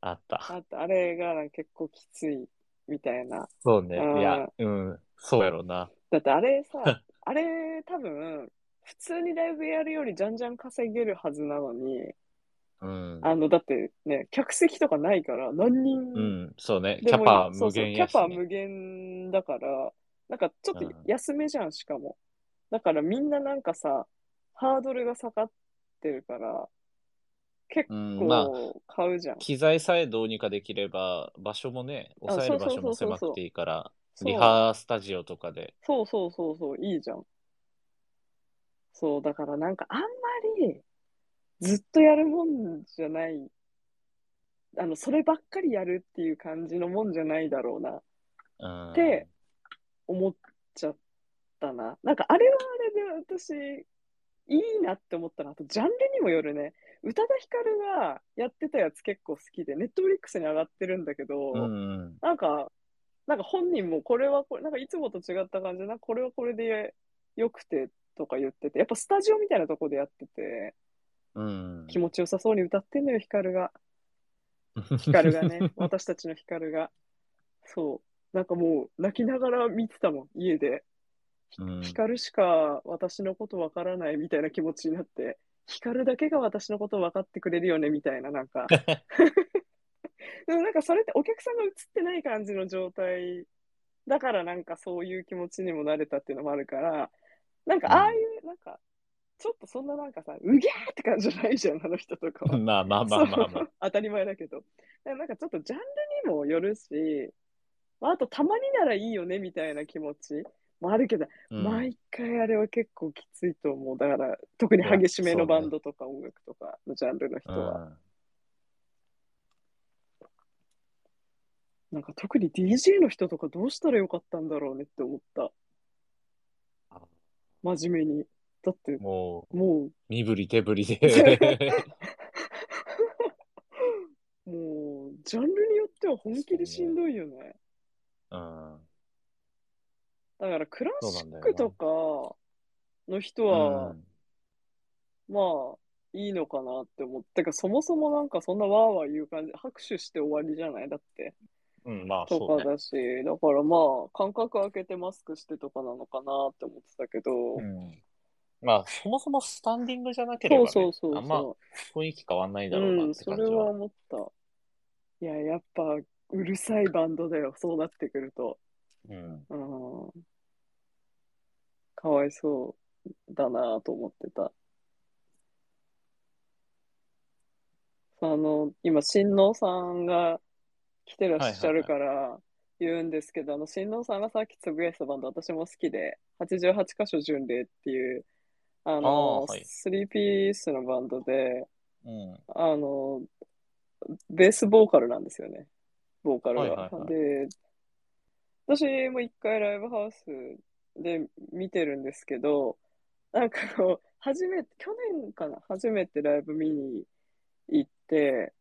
あった。あった。あれが結構きつい、みたいな。そうね。うんいや、うん。そうやろうな。だってあれさ、あれ多分、普通にライブやるよりじゃんじゃん稼げるはずなのに、うん。あの、だってね、客席とかないから、何人うん。そうね。キャパ無限ね。キャパ無限だから、なんかちょっとうん安めじゃん、しかも。だからみんななんかさ、ハードルが下がってるから、結うんまあ構買うじゃん。機材さえどうにかできれば、場所もね、あ抑える場所も狭くていいから、リハスタジオとかで。そうそうそうそう、いいじゃん。そう、だからなんかあんまりずっとやるもんじゃない、あの、そればっかりやるっていう感じのもんじゃないだろうな、うん。で思っちゃったな。なんかあれはあれで私、いいなって思ったのあとジャンルにもよるね。宇多田ヒカルがやってたやつ結構好きで、ネットフリックスに上がってるんだけど、うんうん。なんか、なんか本人もこれはこれ、なんかいつもと違った感じで、なんかこれはこれで良くてとか言ってて、やっぱスタジオみたいなとこでやってて、うん。気持ちよさそうに歌ってんのよ、ヒカルが。ヒカルがね、私たちのヒカルが。そう。なんかもう泣きながら見てたもん、家で。うん。光しか私のことわからないみたいな気持ちになって、光だけが私のこと分かってくれるよねみたいな、なんか。でもなんかそれってお客さんが映ってない感じの状態だからなんかそういう気持ちにもなれたっていうのもあるから、なんかああいう、なんか、ちょっとそんななんかさ、うぎゃーって感じじゃないじゃん、あの人とかは。まあまあまあまあまあ。当たり前だけど。なんかちょっとジャンルにもよるし、まあ、あとたまにならいいよねみたいな気持ちもあるけど、うん毎回あれは結構きついと思う。だから、特に激しめのバンドとか音楽とかのジャンルの人は。うんなんか特に DJ の人とかどうしたらよかったんだろうねって思った。真面目に。だって、もう、もう、身振り手振りで。もう、ジャンルによっては本気でしんどいよね。うん。だから、クラシックとかの人は、まあ、いいのかなって思って。てか、そもそもなんかそんなわーわー言う感じ、拍手して終わりじゃない？だって。うん、まあとそうだし、だからまあ、間隔空けてマスクしてとかなのかなって思ってたけど、うん。まあ、そもそもスタンディングじゃなければ、ね、そうそうそう。あんま雰囲気変わんないだろうう、なんって感じは。それは思った。いや、やっぱ、うるさいバンドだよ、そうなってくると。うん。うん。かわいそうだなと思ってた。あの、今、新郎さんが来てらっしゃるから言うんですけど、あの、新郎さんがさっきつぶやいてたバンド、私も好きで、88箇所巡礼っていう、あの、あーはい3ピースのバンドで、うん。あの、ベースボーカルなんですよね。ボーカルが。はいはいはいで、私も一回ライブハウスで見てるんですけど、なんかあの、初めて、去年かな、初めてライブ見に行って、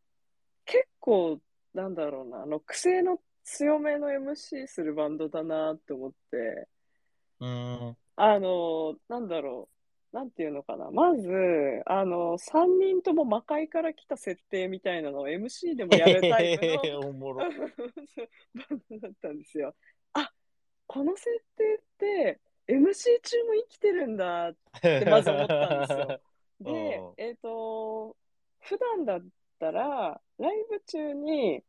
結構、なんだろうな、あの、癖の強めの MC するバンドだなって思って、うん。あの、なんだろう、なんていうのかな。まず、あの、3人とも魔界から来た設定みたいなのを MC でもやるタイプの おもろ。バンドだったんですよ。あ、この設定って MC 中も生きてるんだってまず思ったんですよ。でうん、えっと、普段だったら、ライブ中に、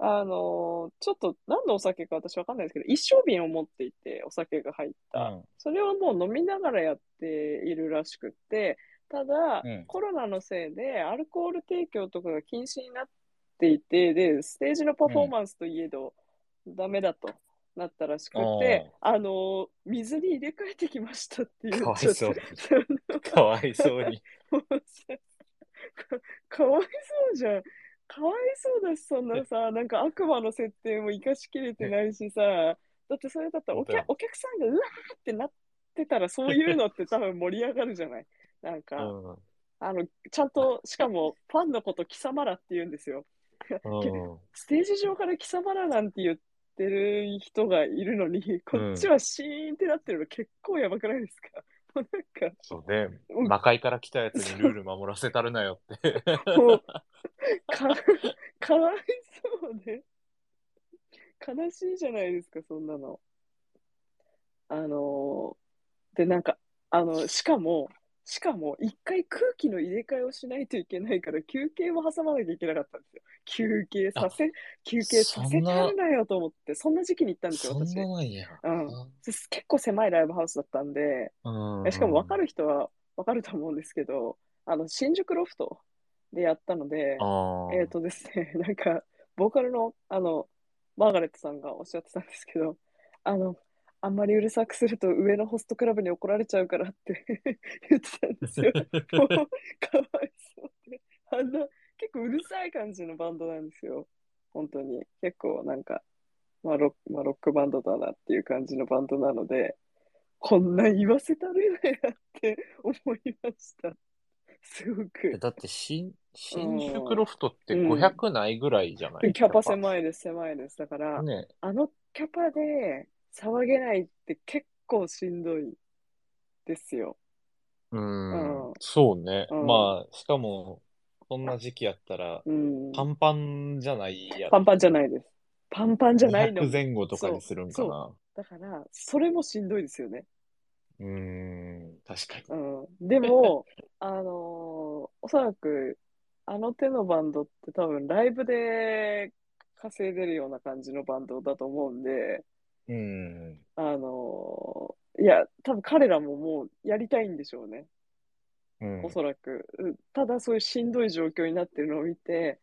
あの、ちょっと何のお酒か私わかんないですけど、一升瓶を持っていて、お酒が入った。うんそれをもう飲みながらやっているらしくって、ただ、うんコロナのせいでアルコール提供とかが禁止になっていて、で、ステージのパフォーマンスといえど、ダメだとなったらしくて、あの、水に入れ替えてきましたっていう。かわいそうかわいそうに。かかわいそうじゃん。かわいそうだし、そんなさ、なんか悪魔の設定も生かしきれてないしさ、だってそれだったらお客お客さんがうわーってなってたら、そういうのって多分盛り上がるじゃない？なんうか、ん。あの、ちゃんと、しかもファンのこと貴様らって言うんですよ。うん。ステージ上から貴様らなんて言ってる人がいるのに、こっちはシーンってなってるの結構やばくないですか？なんか、そうね。うん魔界から来たやつにルール守らせたるなよって。もう、か、かわいそうで。悲しいじゃないですか、そんなの。あのーで、なんか、あの、しかも、しかも、一回空気の入れ替えをしないといけないから、休憩も挟まなきゃいけなかったんですよ。休憩させ、休憩させたるなよと思って、そんな時期に行ったんですよ、私。なんや。うん結構狭いライブハウスだったんで、うん。しかも分かる人は分かると思うんですけど、あの、新宿ロフトでやったので。えっとですね、なんか、ボーカルの、あの、マーガレットさんがおっしゃってたんですけど、あの、あんまりうるさくすると上のホストクラブに怒られちゃうからって 言ってたんですよ。も う かわいそうで。あんな、結構うるさい感じのバンドなんですよ。本当に。結構なんか、まあロック、まあ、ロックバンドだなっていう感じのバンドなので、こんな言わせたるなやって思いました。すごく。だって新、新宿ロフトって500ないぐらいじゃない、キャパ狭いです、狭いです。だから、ね。あのキャパで騒げないって結構しんどいですよ。うん。うんそうね。うんまあ、しかも、そんな時期やったら、うん。パンパンじゃないやろ。パンパンじゃないです。パンパンじゃないの200。前後とかにするんかな。だから、それもしんどいですよね。うーん、確かに。うん。でも、あのーおそらく、あの手のバンドって多分ライブで稼いでるような感じのバンドだと思うんで、うーん。あのーいや、多分彼らももうやりたいんでしょうね。うんおそらく。うんただそういうしんどい状況になってるのを見て、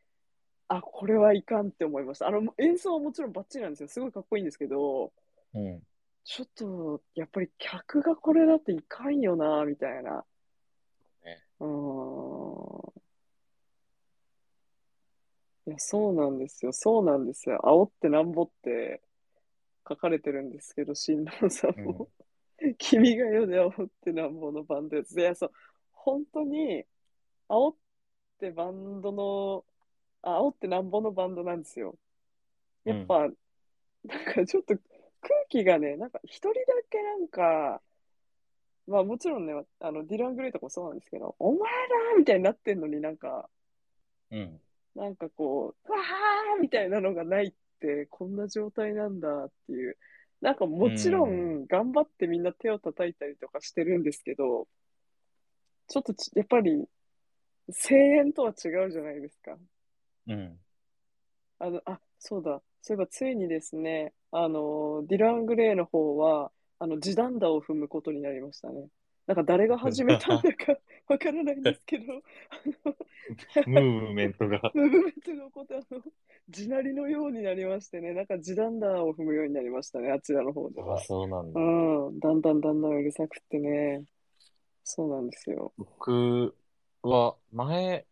あ、これはいかんって思いました。あの、演奏はもちろんバッチリなんですよ。すごいかっこいいんですけど、うん。ちょっと、やっぱり客がこれだっていかんよな、みたいな。ねうーん。いや、そうなんですよ。そうなんですよ。煽ってなんぼって書かれてるんですけど、新郎さんも。君が世で煽ってなんぼのバンドやつ。いや、そう、本当に、煽ってバンドの、あ、煽ってなんぼのバンドなんですよ。やっぱ、なんかちょっと空気がね、なんか一人だけなんか、まあもちろんね、あの、ディラン・グレイとかもそうなんですけど、お前らみたいになってんのになんか、うん。なんかこう、わーみたいなのがないって、こんな状態なんだっていう。なんかもちろん、頑張ってみんな手を叩いたりとかしてるんですけど、ちょっとちやっぱり、声援とは違うじゃないですか。うん。あの、あ、そうだ。そういえばついにですね、あの、ディラン・グレイの方は、あの、地団打を踏むことになりましたね。なんか誰が始めたんだか わからないんですけど、ムーブメントが。ムーブメントのことあの、地鳴りのようになりましてね、なんか地団打を踏むようになりましたね、あちらの方であ、は。そうなんだ。うん、だんだんだんだんうるさくってね。そうなんですよ。僕は前、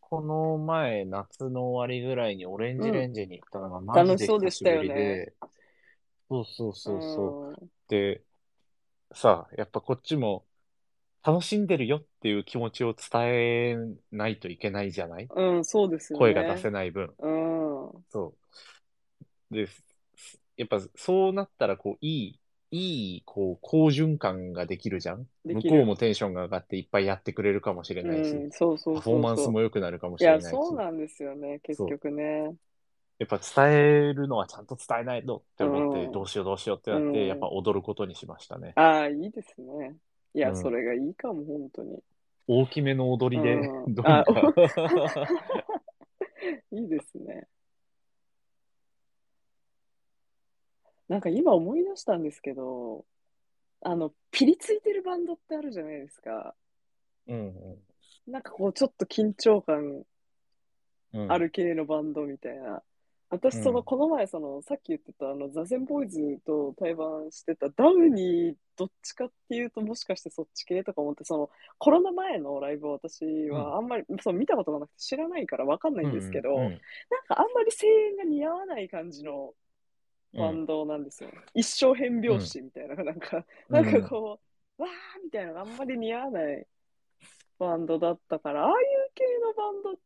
この前、夏の終わりぐらいにオレンジレンジに行ったのがマジで楽しそうで久ししたよねぶりで、そうそうそうそう。うんで、さあ、やっぱこっちも楽しんでるよっていう気持ちを伝えないといけないじゃない？うん、そうですよね。声が出せない分。うん。そう。で、やっぱそうなったら、こう、いい、いい、こう、好循環ができるじゃん？向できるこうもテンションが上がっていっぱいやってくれるかもしれないし、うん、そうそうそうそう。パフォーマンスも良くなるかもしれないし、そうなんですよね、結局ね。やっぱ伝えるのはちゃんと伝えないとって思って、うんどうしようどうしようってなって、うんやっぱ踊ることにしましたね。ああ、いいですね。いや、うんそれがいいかも、本当に。大きめの踊りで、うんどうにか。いいですね。なんか今思い出したんですけど、あの、ピリついてるバンドってあるじゃないですか。うんなんかこう、ちょっと緊張感うんうんある系のバンドみたいな。私、うん。その、この前、その、さっき言ってた、あの、ザゼンボーイズと対バンしてたダウニー、どっちかっていうと、もしかしてそっち系とか思って、その、コロナ前のライブを私はあんまり、そう、見たことがなくて知らないからわかんないんですけど、うんなんかあんまり声援が似合わない感じのうんバンドなんですよ。一生変拍子みたいな、なんか、うん。なんかこう、わーみたいなのがあんまり似合わないバンドだったから、ああいう系のバンドって、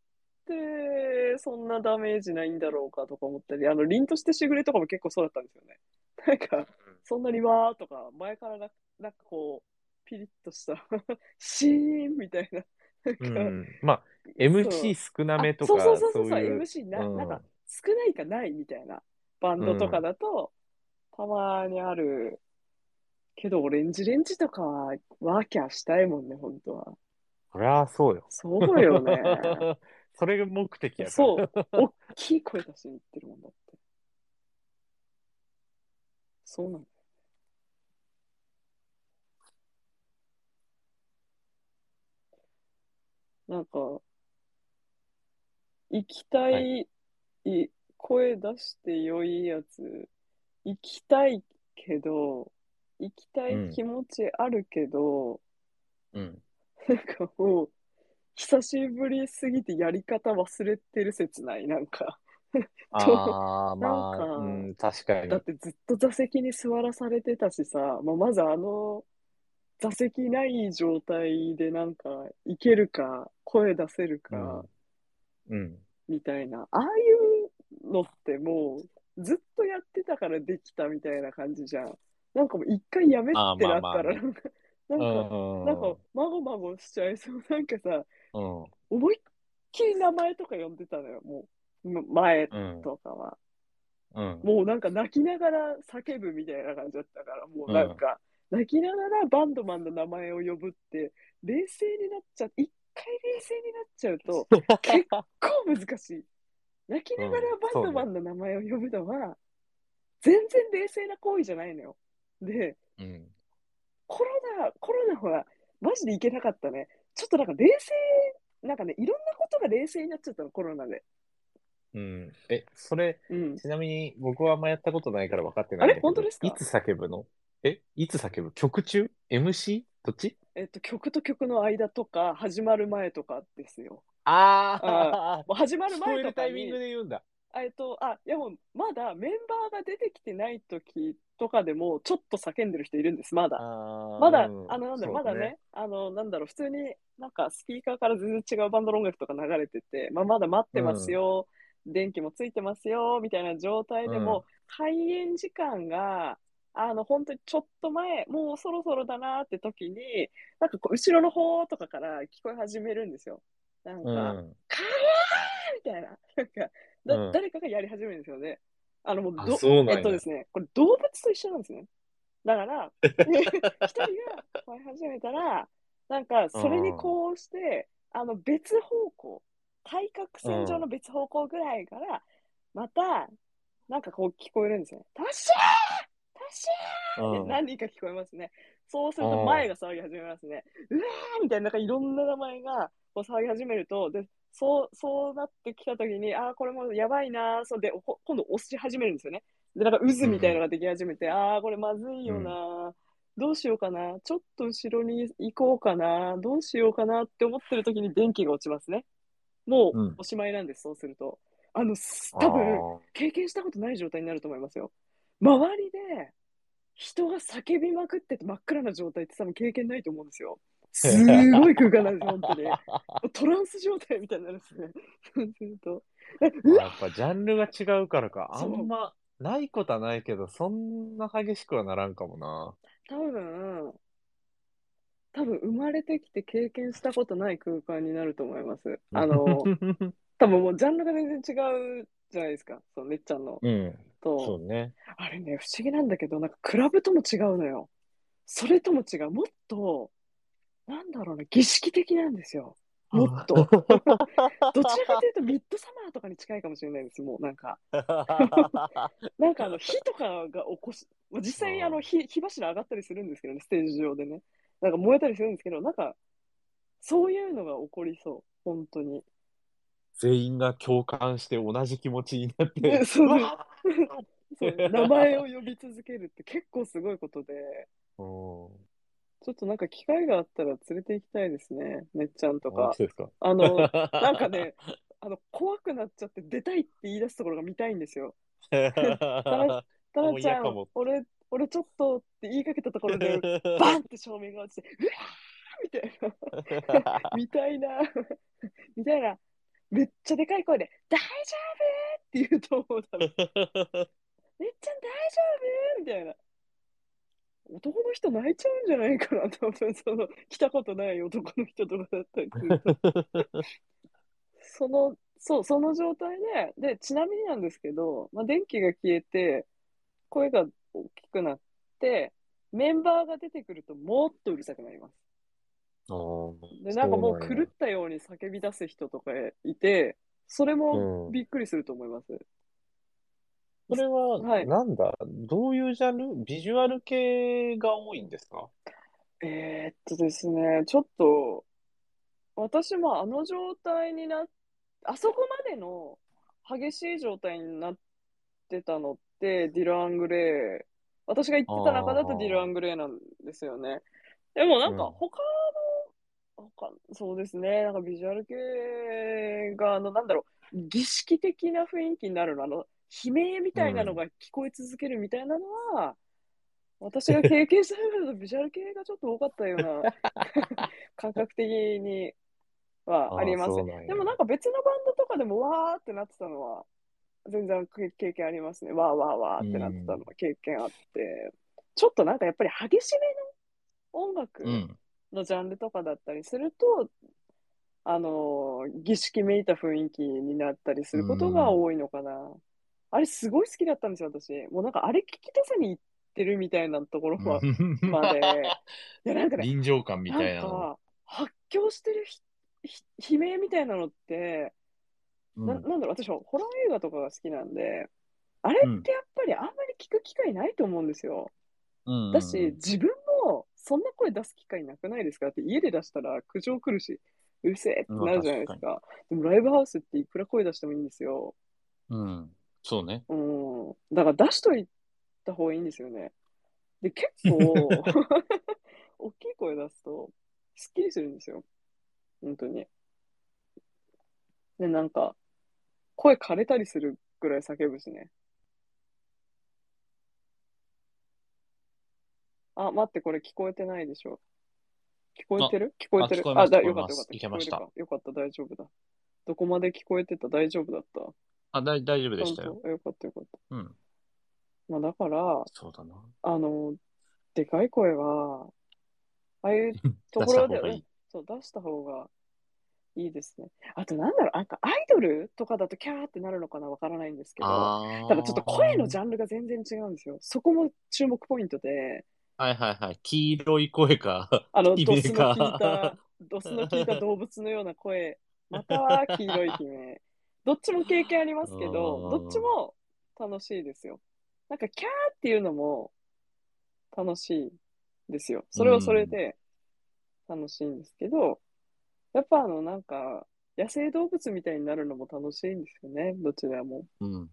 そんなダメージないんだろうかとか思ったり、あの、凛としてしぐれとかも結構そうだったんですよね。なんか、そんなにわーとか、前からななんかこう、ピリッとした、シーンみたいな、なんか、うん。まあ、MC 少なめとか、あそうそうそうそうそう MC な,、うん。なんか少ないかないみたいなバンドとかだと、たまにあるけどオレンジレンジとかはワーキャーしたいもんね本当は。そりゃそうよ。そうよね それが目的やから。そう。大きい声出しに行ってるもんだって。そうなんだよ。なんか行きたい、はい。声出して良いやつ行きたいけど行きたい気持ちあるけど、うん。なんかもう久しぶりすぎてやり方忘れてる説ない？なんか。ああ、まあ、なんか。うん、確かに。だっ。てずっと座席に座らされてたしさ、まあ、まずあの座席ない状態でなんかいけるか声出せるか、うん。うん。みたいな。ああいうのってもうずっとやってたからできたみたいな感じじゃん。なんかもう一回やめってなったらなんかなんかうん。なんかまごまごしちゃいそうなんかさうん。思いっきり名前とか呼んでたのよもうむ前うん。とかは。うん。もうなんか泣きながら叫ぶみたいな感じだったから、もうなんか、泣きながらバンドマンの名前を呼ぶって、冷静になっちゃう、一回冷静になっちゃうと、結構難しい。泣きながらうんバンドマンの名前を呼ぶのは、全然冷静な行為じゃないのよ。で、うん。コロナ、コロナはマジでいけなかったね。ちょっとなんか冷静、なんかね、いろんなことが冷静になっちゃったの、コロナで。うん。え、それ、うん。ちなみに僕はあんまやったことないから分かってないんだけど。あれ本当ですか？いつ叫ぶの？えいつ叫ぶ？曲中 ?MC? どっちえっと、曲と曲の間とか、始まる前とかですよ。あもう始まある聞こえるタ前とかにイミング、で言うんだ。えっと、あ、いやもう、まだメンバーが出てきてない時とかでも、ちょっと叫んでる人いるんです、まだ。まだ、うんあの、なんだろう、まだね、あの、なんだろう、普通になんかスピーカーから全然違うバンドの音楽とか流れてて、まあ、まだ待ってますよ、電気もついてますよ、みたいな状態でも、開演時間が、あの、本当にちょっと前、もうそろそろだなって時に、なんかこう、後ろの方とかから聞こえ始めるんですよ。なんか、うん。ーみたいな。なんか、だうん誰かがやり始めるんですよね。あの、もうあど、そうなんやえっとですね、これ動物と一緒なんですね。だから、一人が飼い始めたら、なんか、それにこうして、あの、別方向、対角線上の別方向ぐらいから、また、なんかこう聞こえるんですね。タッシャータッシャーってうん何人か聞こえますね。そうすると前が騒ぎ始めますね。うわーみたいな、なんかいろんな名前がこう騒ぎ始めると、で、そう、そうなってきたときに、ああ、これもやばいなー、そうで、ほ今度押し始めるんですよね。で、なんか渦みたいなのができ始めて、ああ、これまずいよなー、どうしようかな、ちょっと後ろに行こうかな、どうしようかなって思ってるときに電気が落ちますね。もうんうおしまいなんです、そうすると。あの、す多分、あ経験したことない状態になると思いますよ。周りで人が叫びまくってて真っ暗な状態って多分経験ないと思うんですよ。すごい空間なんです、本当に。トランス状態みたいになるんですね。そうすると。やっぱジャンルが違うからか。あんま、ないことはないけど、そんな激しくはならんかもな。多分、多分生まれてきて経験したことない空間になると思います。あの、多分もうジャンルが全然違うじゃないですか。そう、めっちゃんの。うん。と、そうね。あれね、不思議なんだけど、なんかクラブとも違うのよ。それとも違う。もっと、なんだろうな、儀式的なんですよ。もっと。どちらかというと、ミッドサマーとかに近いかもしれないです、もうなんか。なんかあの、火とかが起こし、まあ実際あの火、火柱上がったりするんですけどね、ステージ上でね。なんか燃えたりするんですけど、なんか、そういうのが起こりそう、本当に。全員が共感して同じ気持ちになって。ね そう名前を呼び続けるって結構すごいことで、ーうんちょっとなんか機会があったら連れて行きたいですね、めっちゃんとか。か。あの、なんかね、あの、怖くなっちゃって出たいって言い出すところが見たいんですよ。タラちゃん俺、俺ちょっとって言いかけたところで、バンって照明が落ちて、うわーみたいな。みたいな。みたいな。めっちゃでかい声で、大丈夫？って言うと思う。めっちゃん大丈夫？みたいな。男の人泣いちゃうんじゃないかな、多分その、来たことない男の人とかだったりすると。その、そう、その状態で、で、ちなみになんですけど、まあ、電気が消えて、声が大きくなって、メンバーが出てくるともっとうるさくなります。で、なんかもう狂ったように叫び出す人とかいて、それもうんびっくりすると思います。それは、はい。なんだ、どういうジャンル？ビジュアル系が多いんですか？えーっとですね、ちょっと、私もあの状態になっ、あそこまでの激しい状態になってたのって、ディル・アングレイ、私が言ってた中だとディル・アングレイなんですよね。でもなんかうん。他の、他そうですね、なんかビジュアル系が、あの、なんだろう、儀式的な雰囲気になるの、あの、悲鳴みたいなのが聞こえ続けるみたいなのは、私が経験した中だとビジュアル系がちょっと多かったような 感覚的にはあります。そうなんやでもなんか別のバンドとかでもわーってなってたのは全然経験ありますね。わーわーわーってなってたのは経験あって、ちょっとなんかやっぱり激しめの音楽うん。のジャンルとかだったりすると、あのー儀式めいた雰囲気になったりすることが多いのかな。あれすごい好きだったんですよ、私。もうなんかあれ聞き出さに行っってるみたいなところままで、いやなんかね、臨場感みたいな発狂してるひひ悲鳴みたいなのって、うんななんだろう、私はホラー映画とかが好きなんで、あれってやっぱりあんまり聞く機会ないと思うんですよ。うんうんだし、自分もそんな声出す機会なくないですか？だって家で出したら苦情来るし、うるせえってなるじゃないですか。でもライブハウスっていくら声出してもいいんですよ。うん。そうね。うん。だから出しといた方がいいんですよね。で、結構、大きい声出すと、すっきりするんですよ。本当に。で、なんか、声枯れたりするぐらい叫ぶしね。あ、待って、これ聞こえてないでしょ。聞こえてる？聞こえてるあだ、よかったよかった。いけました聞こえるかよかった、大丈夫だ。どこまで聞こえてた？大丈夫だった？あ、大丈夫でしたよ。よかったよかった。うん。まあだから、そうだな。あの、でかい声は、ああいうと出ころで、いい。そう、出した方がいいですね。あと、なんだろう、なんかアイドルとかだとキャーってなるのかなわからないんですけど、あだからちょっと声のジャンルが全然違うんですよ。そこも注目ポイントで、はいはいはい。黄色い声か。あの、悲ドスの効いた、ドスの効いた動物のような声、または黄色い悲鳴。どっちも経験ありますけど、どっちも楽しいですよ。なんか、キャーっていうのも楽しいですよ。それはそれで楽しいんですけど、やっぱあの、なんか、野生動物みたいになるのも楽しいんですよね、どちらも。うん。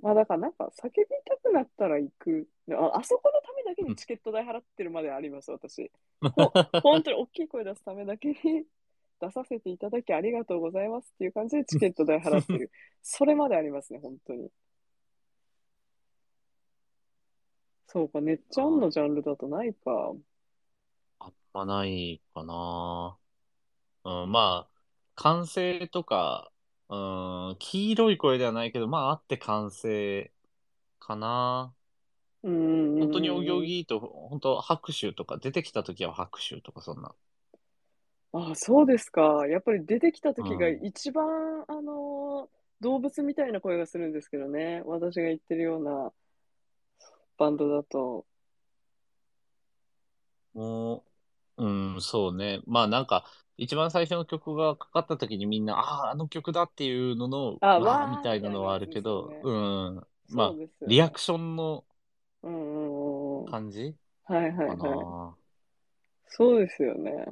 まあだからなんか叫びたくなったら行く。ああそこのためだけにチケット代払ってるまであります、私。ほ本当に大きい声出すためだけに出させていただきありがとうございますっていう感じでチケット代払ってる。それまでありますね、本当に。そうか、ねっちゃんのジャンルだとないか。あんまないかな。うん、まあ、歓声とか、うん、黄色い声ではないけど、まあ、あって歓声かな。うん。本当にお行儀いいと、本当拍手とか、出てきた時は拍手とか、そんな。あ、そうですか。やっぱり出てきた時がうん一番、あの、動物みたいな声がするんですけどね。私が言ってるようなバンドだと。もう、うん、そうね。まあなんか、一番最初の曲がかかった時にみんな、ああ、あの曲だっていうのの、あわわーーみたいなのはあるけど、みたいなやつですうん。まあそう、ですよねリアクションのうんうんうん。はい感じはいかはい。な。そうですよね。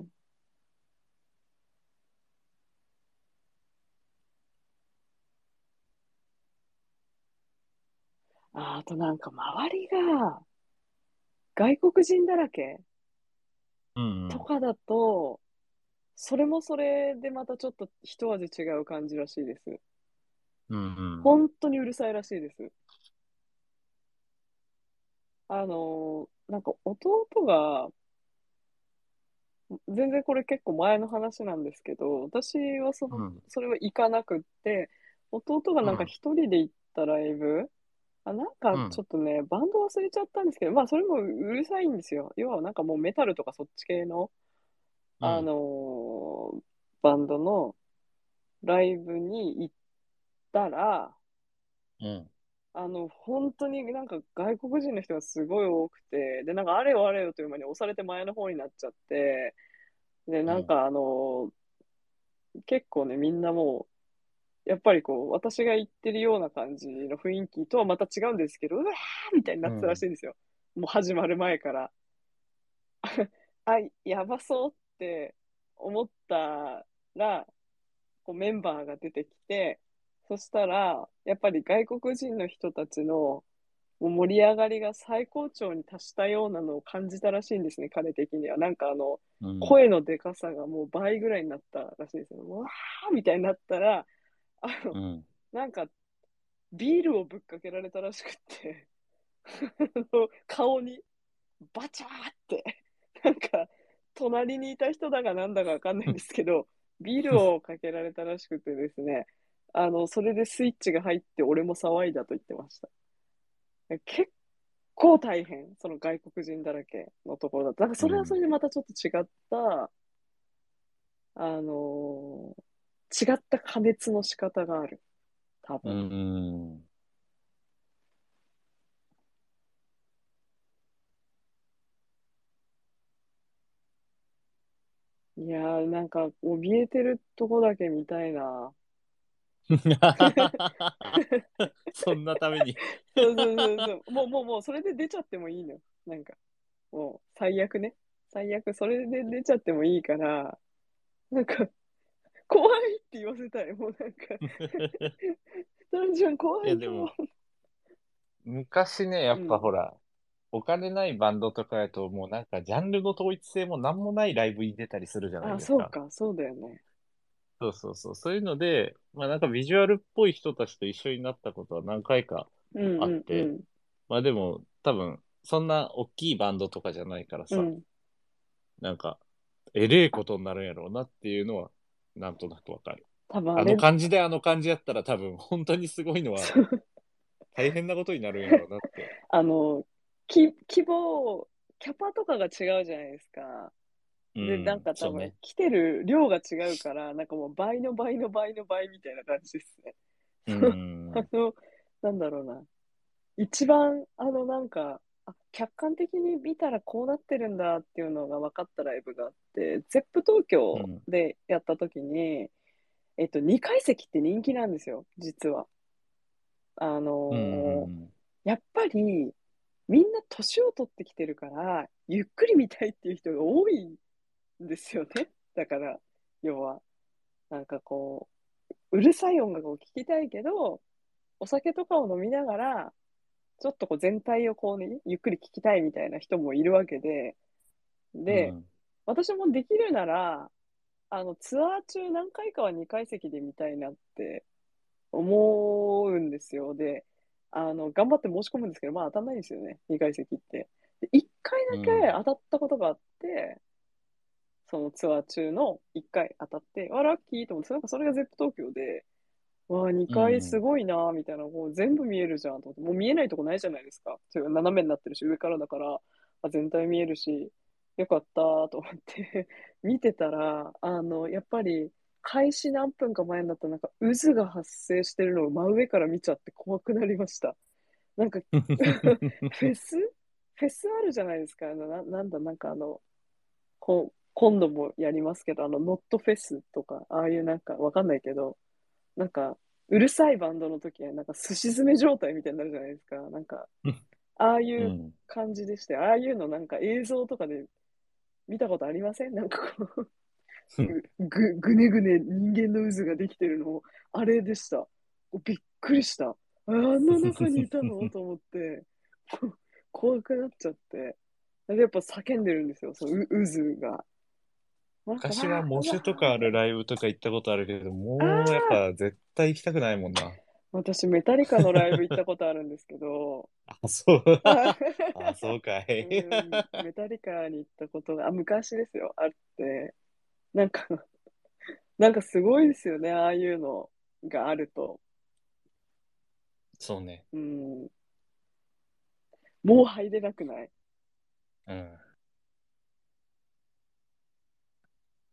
ああとなんか周りが外国人だらけとかだと、それもそれでまたちょっと一味違う感じらしいです。うんうん。本当にうるさいらしいです。あのーなんか弟が、全然これ結構前の話なんですけど、私はその、うんそれは行かなくって、弟がなんかうん一人で行ったライブ、あ、なんかちょっとね、バンド忘れちゃったんですけど、まあそれもうるさいんですよ。要はなんかもうメタルとかそっち系の、あのーバンドのライブに行ったら、うん。あの、本当になんか外国人の人がすごい多くて、で、なんかあれよあれよという間に押されて前の方になっちゃって、で、なんかあの、結構ね、みんなもう、やっぱりこう、私が言ってるような感じの雰囲気とはまた違うんですけど、うわーみたいになってたらしいんですよ。もう始まる前から。あ、やばそうって思ったら、こうメンバーが出てきて、そしたら、やっぱり外国人の人たちのもう盛り上がりが最高潮に達したようなのを感じたらしいんですね、彼的には。なんかあの、うん。声のでかさがもう倍ぐらいになったらしいんですよ。わーみたいになったら、あの、うん。なんか、ビールをぶっかけられたらしくって、顔に、バチャーって、なんか、隣にいた人だかなんだかわかんないんですけど、ビールをかけられたらしくてですね、あの、それでスイッチが入って俺も騒いだと言ってました。結構大変、その外国人だらけのところだと。だからそれはそれでまたちょっと違った、あのー違った加熱の仕方がある。多分。うんいやー、なんか、怯えてるとこだけ見たいな。そんなために そうそうそうそう。もう、もう、もう、それで出ちゃってもいいの。なんか、もう、最悪ね。最悪、それで出ちゃってもいいから、なんか、怖いって言わせたい。もうなんか、タラちゃん怖いよ。いやでも昔ね、やっぱうんほら、お金ないバンドとかやと、もうなんかジャンルの統一性もなんもないライブに出たりするじゃないあ、ですか。そうか、そうだよね。そうそうそう。そういうので、まあなんかビジュアルっぽい人たちと一緒になったことは何回か。うんうんあってうん。まあでも、多分、そんな大きいバンドとかじゃないからさ、うん。なんか、えれえことになるんやろうなっていうのは、なんとなくわかる。多分あれあの、感じであの感じやったら多分、本当にすごいのは大変なことになるんやろうなって。あの、き規模、キャパとかが違うじゃないですか。で、うんなんか多分、そうね。来てる量が違うから、なんかもう倍の倍の倍の倍みたいな感じですね。うん。あの、なんだろうな。一番、あの、なんか、あ、客観的に見たらこうなってるんだっていうのが分かったライブがあって、ゼップ東京でやった時に、えっと、2階席って人気なんですよ、実は。あのうーん。やっぱり、みんな年を取ってきてるから、ゆっくり見たいっていう人が多いんですよね。だから、要は、なんかこう、うるさい音楽を聴きたいけど、お酒とかを飲みながら、ちょっとこう全体をこうね、ゆっくり聴きたいみたいな人もいるわけで、で、うん私もできるなら、あの、ツアー中何回かは2階席で見たいなって思うんですよ。で、あの、頑張って申し込むんですけど、まあ当たんないんですよね、2階席って。で、1回だけ当たったことがあって、そのツアー中の1回当たって、あ、ラッキーと思って、なんかそれがゼップ東京で、わあ、2階すごいな、みたいな、こう全部見えるじゃんと思って、もう見えないとこないじゃないですか。それが斜めになってるし、上からだから、あ全体見えるし、よかったと思って 見てたら、あの、やっぱり、開始何分か前になったら、なんか渦が発生してるのを真上から見ちゃって怖くなりました。なんか、フェス？フェスあるじゃないですか。あのななんだ、なんかあの、こ今度もやりますけど、あの、ノットフェスとか、ああいうなんかわかんないけど、なんか、うるさいバンドの時は、なんか、すし詰め状態みたいになるじゃないですか。なんか、ああいううん感じでして、ああいうのなんか映像とかで見たことありません？なんかこう、ぐ、ぐねぐね人間の渦ができてるの、あれでした。びっくりした。ああんな中にいたの？と思って、怖くなっちゃって。でやっぱ叫んでるんですよ、そのう渦が。昔はモシュとかあるライブとか行ったことあるけど、もうやっぱ絶対行きたくないもんな。私、メタリカのライブ行ったことあるんですけど、あ、そう。あ あ、そうかい。うんメタリカに行ったことが、あ、昔ですよ、あって、なんか、なんかすごいですよね、ああいうのがあると。そうね。うん。もう入れなくない？うん。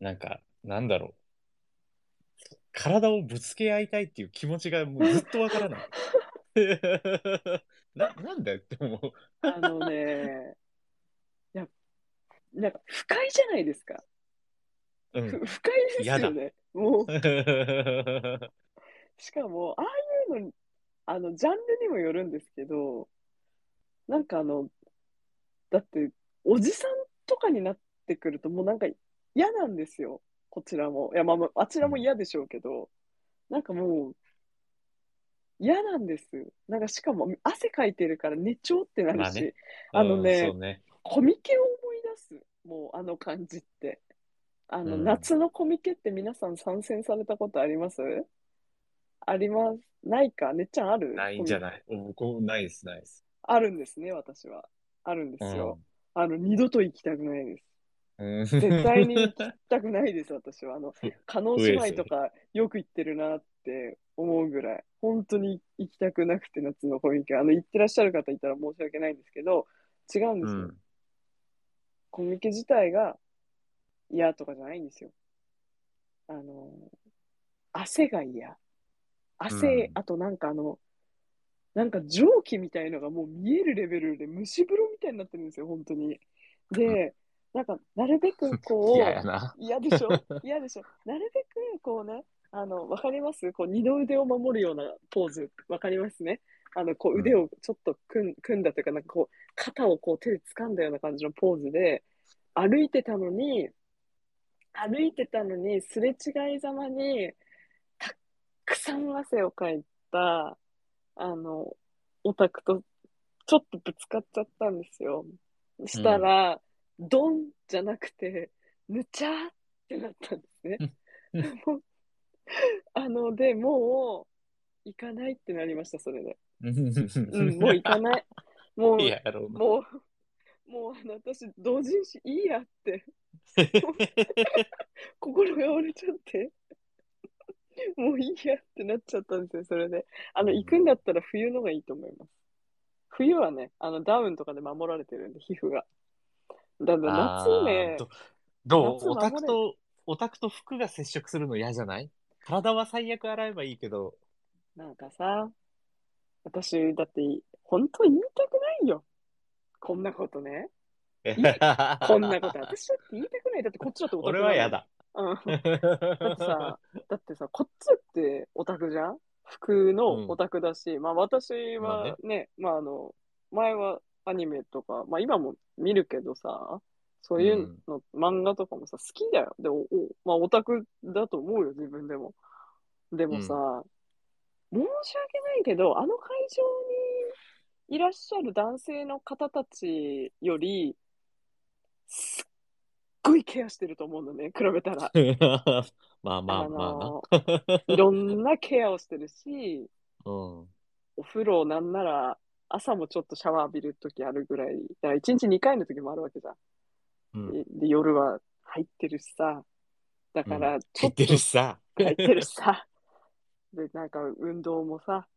なんか、なんだろう。体をぶつけ合いたいっていう気持ちがもうずっとわからない。な、なんだよって思う。あのね、いや、なんか不快じゃないですか。うん。ふ不快ですよね。もう、しかも、ああいうの、あの、ジャンルにもよるんですけど、なんかあの、だって、おじさんとかになってくると、もうなんか嫌なんですよ。こちらも。いや、まあまあ、あちらも嫌でしょうけど、なんかもう、嫌なんです。なんかしかも、汗かいてるから寝ちょうってなるし、まあねあのねね。コミケを思い出す。もう、あの感じって。あの、うん夏のコミケって皆さん参戦されたことあります？あります。ないか？ねっちゃんある？ないんじゃい？ない僕、ないです、ないです。あるんですね、私は。あるんですよ。うあの、二度と行きたくないです。ん。絶対に行きたくないです、私は。あのふ、加納姉妹とかよく行ってるなって思うぐらい、本当に行きたくなくて、夏のコミケ。あの、行ってらっしゃる方いたら申し訳ないんですけど、違うんですよ。うん。コミケ自体が嫌とかじゃないんですよ。あの、汗が嫌。汗、うんあとなんかあの、なんか蒸気みたいのがもう見えるレベルで蒸し風呂みたいになってるんですよ、本当に。で、なんか、なるべくこう、嫌やな。嫌でしょ？嫌でしょ？なるべくこうね、あの、わかります？こう二の腕を守るようなポーズ、わかりますね？あの、こう腕をちょっと組ん組んだというか、なんかこう、肩をこう手で掴んだような感じのポーズで、歩いてたのに、歩いてたのに、すれ違いざまに、たっくさん汗をかいた、あの、オタクと、ちょっとぶつかっちゃったんですよ。そしたら、ドンじゃなくて、ぬちゃーってなったんですね。もうあの、で、もう、行かないってなりました、それで。うん、もう行かない。もう、いややろうな。もう、もう、あの、私、同人誌いいやって、心が折れちゃって、もういいやってなっちゃったんですよ、それで。あの、うん行くんだったら冬のがいいと思います。冬はね、あの、ダウンとかで守られてるんで、皮膚が。だから夏ねどどう？夏オタクと、オタクと服が接触するの嫌じゃない？体は最悪洗えばいいけど。なんかさ、私、だって、本当に言いたくないよ。こんなことね。こんなこと、私だって言いたくない。だってこっちだってオタク俺は嫌だ。うん。だってさ、だってさ、こっちだってオタクじゃん？服のオタクだし、まあ私まあはね、まああの、前はアニメとか、まあ今も見るけどさ、そういうの、漫画とかもさ、好きだよ。で、おおまあオタクだと思うよ、自分でも。でもさ、申し訳ないけど、あの会場にいらっしゃる男性の方たちより、すっごいケアしてると思うのね、比べたら。まあまあまあ いろんなケアをしてるし、うん。お風呂なんなら朝もちょっとシャワー浴びるときあるぐらい、だから1日2回の時もあるわけじゃん。うん。でで夜は入ってるしさ、だからちょっと言ってるしさ。入ってるしさ、で、なんか運動もさ、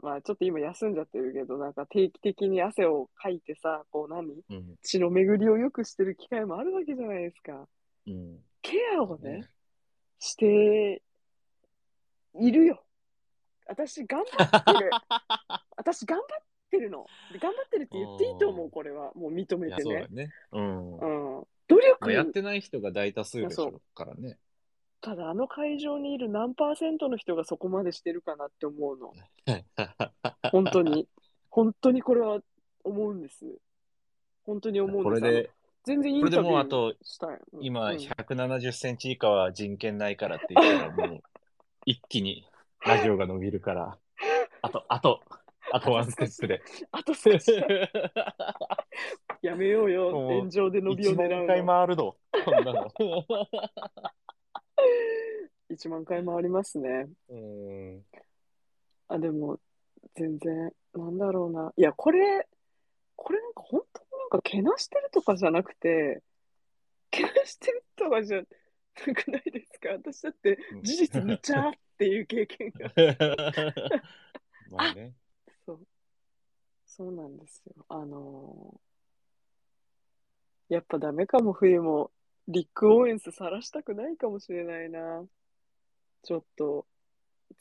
まあちょっと今休んじゃってるけど、なんか定期的に汗をかいてさ、こう何？うん。血の巡りを良くしてる機会もあるわけじゃないですか。うん。ケアをね、しているよ。私頑張ってる。私頑張ってるの。で頑張ってるって言っていいと思う、うんこれは。もう認めてねそうだ。ね。うん。うん。努力まあ、やってない人が大多数でしそょからね。ただあの会場にいる何パーセントの人がそこまでしてるかなって思うの。本当に。本当にこれは思うんです。本当に思うんです。これで、全然インこれでもうあと、今、うん170センチ以下は人権ないからって言ったら、もう、一気にラジオが伸びるから、あと、あと、あとワンステップで。あと少しだ。やめようよ。もう天井で伸びを1狙万回うの。回るの。こんなの。1万回回りますね。うん。あ、でも、全然、なんだろうな。いや、これ、これなんか本当になんかけなしてるとかじゃなくて、けなしてるとかじゃなくないですか？私だって事実むちゃーっていう経験が。まあね。そう。なんですよ。あのーやっぱダメかも、冬も。リック・オーエンスさらしたくないかもしれないな。ちょっと、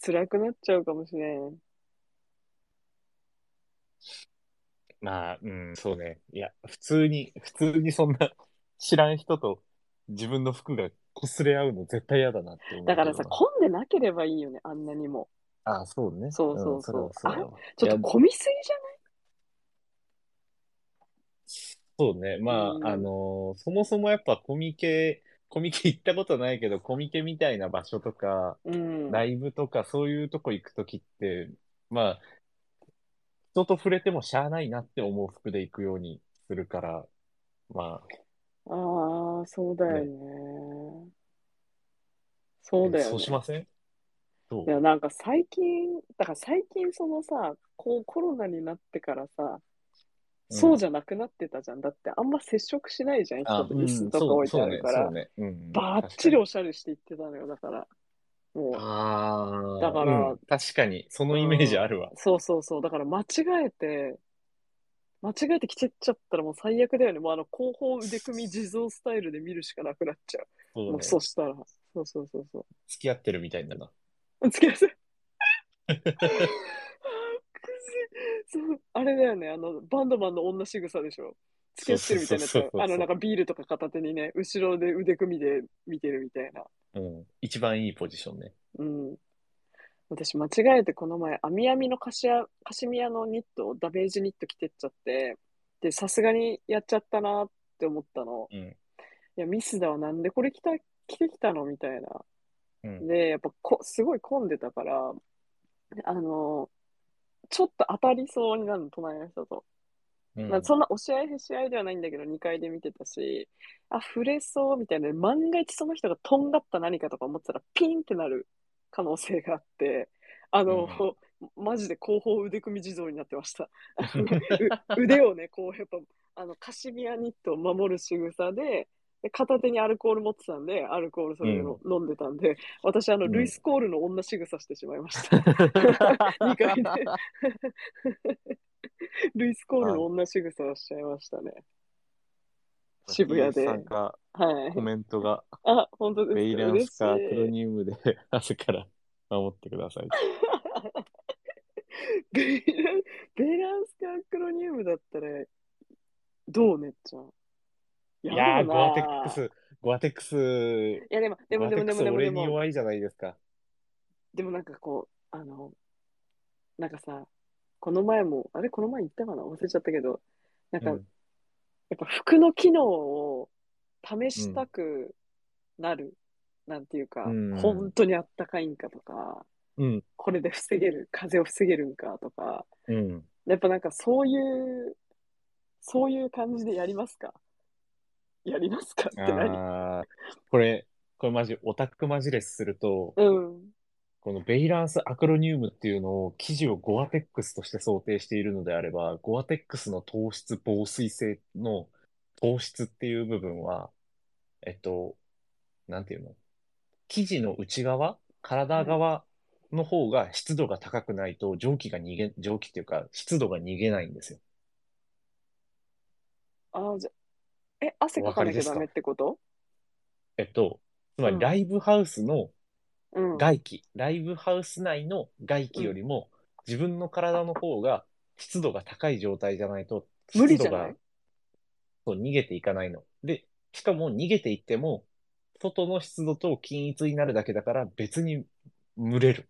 辛くなっちゃうかもしれん。まあ、うん、そうね。いや、普通に、普通にそんな知らん人と自分の服が擦れ合うの絶対嫌だなって思う。だからさ、混んでなければいいよね、あんなにも。あそうね。そうそうそううだわちょっと混みすぎじゃそうね。まあ、うんあのーそもそもやっぱコミケ、コミケ行ったことないけど、コミケみたいな場所とか、うん。ライブとかそういうとこ行くときって、まあ、人と触れてもしゃあないなって思う服で行くようにするから、まあ、ああ、そうだよね。そうだよね。そうしません？いや、なんか最近、だから最近そのさ、こうコロナになってからさ、うんそうじゃなくなってたじゃん。だってあんま接触しないじゃん、人と椅子とか置いてあるから。そうね、そうね。うん、バッチリおしゃれしていってたのよ、だから。もう、ああ、だからうん確かに、そのイメージあるわ。そうそうそう。だから間違えて、間違えて着てっちゃったらもう最悪だよね。もうあの後方腕組み地蔵スタイルで見るしかなくなっちゃう。もうそうね。そしたら。そうそうそうそう。付き合ってるみたいだな。付き合わせ。あれだよね、あの、バンドマンの女仕草でしょ。付き合ってるみたいなやつそうそうそうそうあの、なんかビールとか片手にね、後ろで腕組みで見てるみたいな。うん。一番いいポジションね。うん。私間違えてこの前、網網のカシアカシミヤのニット、ダメージニット着てっちゃって、で、さすがにやっちゃったなって思ったの。うん。いや、ミスだわ、なんでこれ着た、着てきたのみたいな。うん。で、やっぱこ、すごい混んでたから、あの、ちょっと当たりそうになるの、隣の人と。うんまあ、そんな押し合いへし合いではないんだけど、2階で見てたし、あ、触れそうみたいな、万が一その人がとんがった何かとか思ってたら、ピンってなる可能性があって、あの、マジで後方腕組み地蔵になってました。腕をね、こう、やっぱ、あの、カシミヤニットを守る仕草で、で片手にアルコール持ってたんで、アルコールそれを飲んでたんで、私、あの、うんルイス・コールの女仕草してしまいました。2階で。ルイス・コールの女仕草をしちゃいましたね。渋谷ではいコ。メントが、あ、本当ですか？ベイランスかクロニウムで 朝から守ってください。ベイラン、ベイランスかアクロニウムだったら、どうねっちゃん。いやー、ゴアテックス、ゴアテックス、いや、でも、でも、でも、でも、でも、で俺にも、弱いじゃないですか。でもなんかこう、あの、なんかさ、この前も、あれ、この前言ったかな？忘れちゃったけど、なんか、うん。やっぱ服の機能を試したくなる、なんていうか、うん。本当にあったかいんかとか、うん、これで防げる、風を防げるんかとか、うん。やっぱなんかそういう、そういう感じでやりますか？やりますか？って何？これ、これマジ、オタクマジレスすると、うん。このベイランスアクロニウムっていうのを生地をゴアテックスとして想定しているのであれば、ゴアテックスの糖質防水性の糖質っていう部分は、えっと、なんていうの？生地の内側、体側の方が湿度が高くないと蒸気が逃げ、蒸気っていうか湿度が逃げないんですよ。ああ、じゃ、え、汗かかなきゃダメってこと？えっと、つまうんりライブハウスのうん。外気、ライブハウス内の外気よりも、自分の体の方が湿度が高い状態じゃないと、無理湿度がじゃない？そう逃げていかないの。で、しかも逃げていっても、外の湿度と均一になるだけだから別に蒸れる。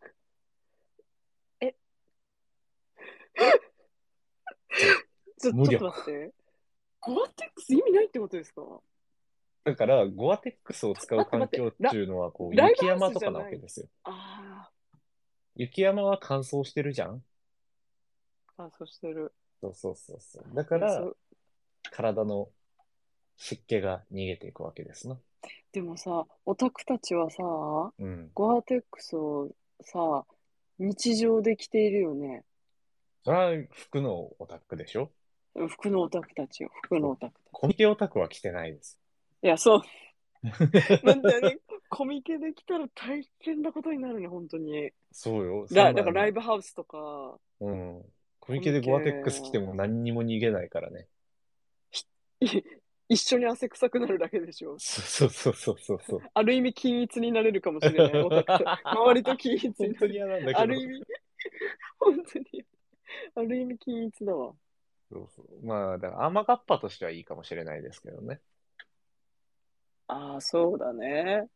ちょ無理ちょっと待って。ゴアテックス意味ないってことですか？だから、ゴアテックスを使う環境待っていうのは、こう、雪山とかなわけですよ。あ雪山は乾燥してるじゃん？あ、あ、そうしてる。そうそうそうそう。だから体の湿気が逃げていくわけですな。でもさ、オタクたちはさ、うん。ゴアテックスをさ、日常で着ているよね。それは服のオタクでしょ？服のオタクたちよ。服のオタクたち。コミケオタクは着てないです。いや、そう。なんだよね。コミケで来たら大変なことになるね、本当に。そうよ。ラだからライブ。ブハウスとか、うん。コミケでゴアテックス着ても何にも逃げないからね。い一緒に汗臭くなるだけでしょ。そうそうそうそうそう。ある意味均一になれるかもしれない、オタクと。周りと均一に本当になる。嫌なんだけど。ある意味、本当に。ある意味均一だわ。そうそう。まあ、だから甘がっぱとしてはいいかもしれないですけどね。ああ、そうだね。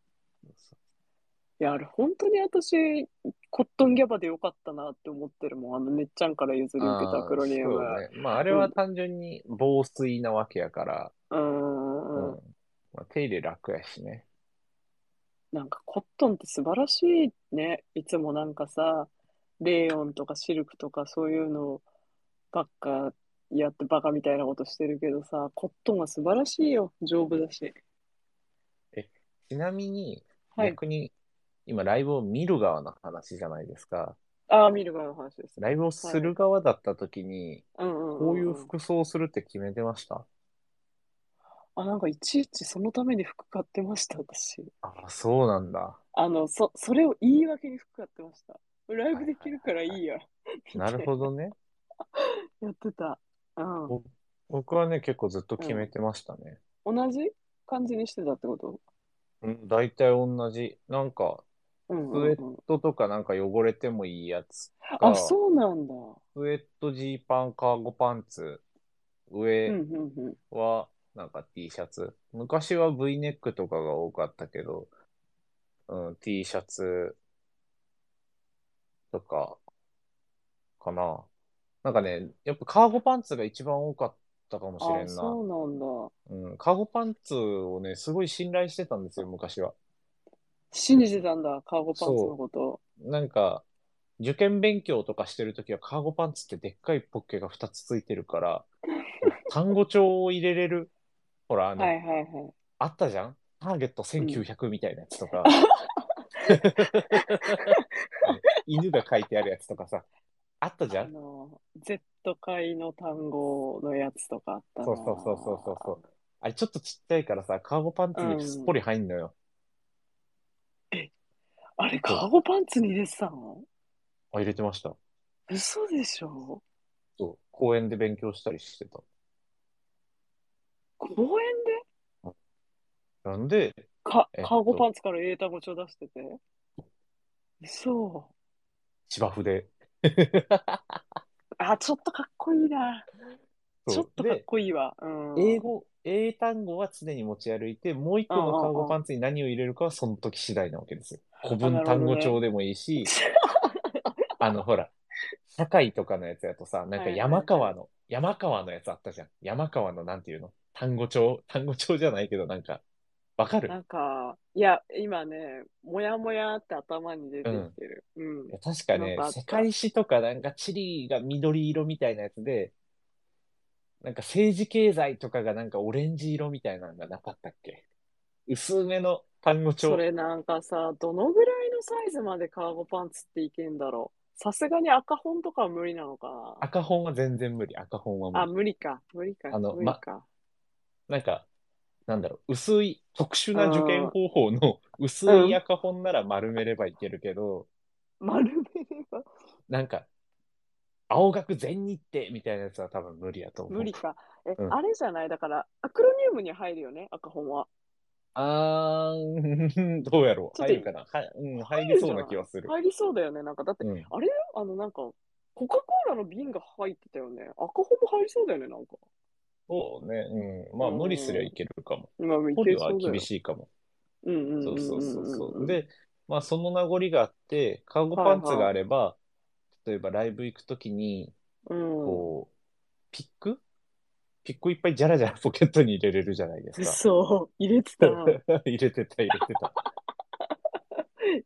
いや、あれ、本当に私、コットンギャバでよかったなって思ってるもん。あの、ねっちゃんから譲り受けたアクロニウム。ね。まあ、あれは単純に防水なわけやから、うーん。うんまあ、手入れ楽やしね。なんかコットンって素晴らしいね。いつもなんかさ、レーヨンとかシルクとかそういうのばっかやってバカみたいなことしてるけどさ、コットンは素晴らしいよ。丈夫だし。ちなみに、はい逆に、今ライブを見る側の話じゃないですか。ああ、見る側の話です。ライブをする側だった時に、うんうんうん、こういう服装をするって決めてました？あ、なんかいちいちそのために服買ってました、私。ああ、そうなんだ。あの、そ、それを言い訳に服買ってました。ライブできるからいいや。なるほどね。やってた。うん。お僕はね、結構ずっと決めてましたね。同じ感じにしてたってこと？うん、大体同じ。なんか、うんスウェうんうん。ットとかなんか汚れてもいいやつか、あ、そうなんだ。スウェット、ジーパン、カーゴパンツうん上うんうん。はなんか T シャツ。昔は V ネックとかが多かったけど、うん、T シャツとか、かな。なんかね、やっぱカーゴパンツが一番多かったかもしれあ、んな。そうなんだ。うん、カーゴパンツをね、すごい信頼してたんですよ、昔は。信じてたんだ、カーゴパンツのこと。なんか、受験勉強とかしてるときはカーゴパンツってでっかいポッケが2つついてるから、単語帳を入れれる、ほら、あの、はいはいはい。あったじゃん？ターゲット1900みたいなやつとか、犬が書いてあるやつとかさ、あったじゃん？あの、Z 界の単語のやつとかあったな。そうそうそうそうそうそう。あれちょっとちっちゃいからさ、カーゴパンツにすっぽり入んのよ。あれ、カーゴパンツに入れてたの？あ、入れてました。嘘でしょ？そう。公園で勉強したりしてた。公園で？なんで、か、えっとカーゴパンツから英単語帳出してて嘘。芝生で。あ、ちょっとかっこいいな。ちょっとかっでこいいわ。うん。英語、英単語は常に持ち歩いて、もう一個のカーゴパンツに何を入れるかはその時次第なわけですよ。古文単語帳でもいいし、あの、ほら、社会とかのやつやとさ、なんか山川の、山川のやつあったじゃん。山川のなんていうの？単語帳？単語帳じゃないけど、なんか、わかるなんか、いや、今ね、もやもやって頭に出てきてる。うんい。や確かねか世界史とかなんか地理が緑色みたいなやつで、なんか政治経済とかがなんかオレンジ色みたいなのがなかったっけ？薄めの単語帳。それなんかさ、どのぐらいのサイズまでカーゴパンツっていけんだろう？さすがに赤本とかは無理なのかな？赤本は全然無理。赤本は無あ、理。無理か。無理か。あの無理か。なんか、なんだろう、薄い、特殊な受験方法の薄い赤本なら丸めればいけるけど、丸めればなんか、青学全日程みたいなやつは多分無理やと思う。無理か。え、うんあれじゃない？だから、アクロニウムに入るよね、赤本は。あー、どうやろう？ちょっと入るかな？はうん、入りそうな気はする。入りそうだよね。なんか、だって、うん。あれ？あの、なんか、コカ・コーラの瓶が入ってたよね。赤本も入りそうだよね、なんか。そうね。うん。まあ、うん無理すりゃいけるかも。まあ、いポリはけそうだよ厳。しいかも。うんうんうんそううんそうそうそう。ん。で、まあ、その名残があって、カーゴパンツがあれば、例えばライブ行くときに、うん。こう、ピック？ピックいっぱいジャラジャラポケットに入れれるじゃないですか。そう、入れてた。入れてた、入れてた。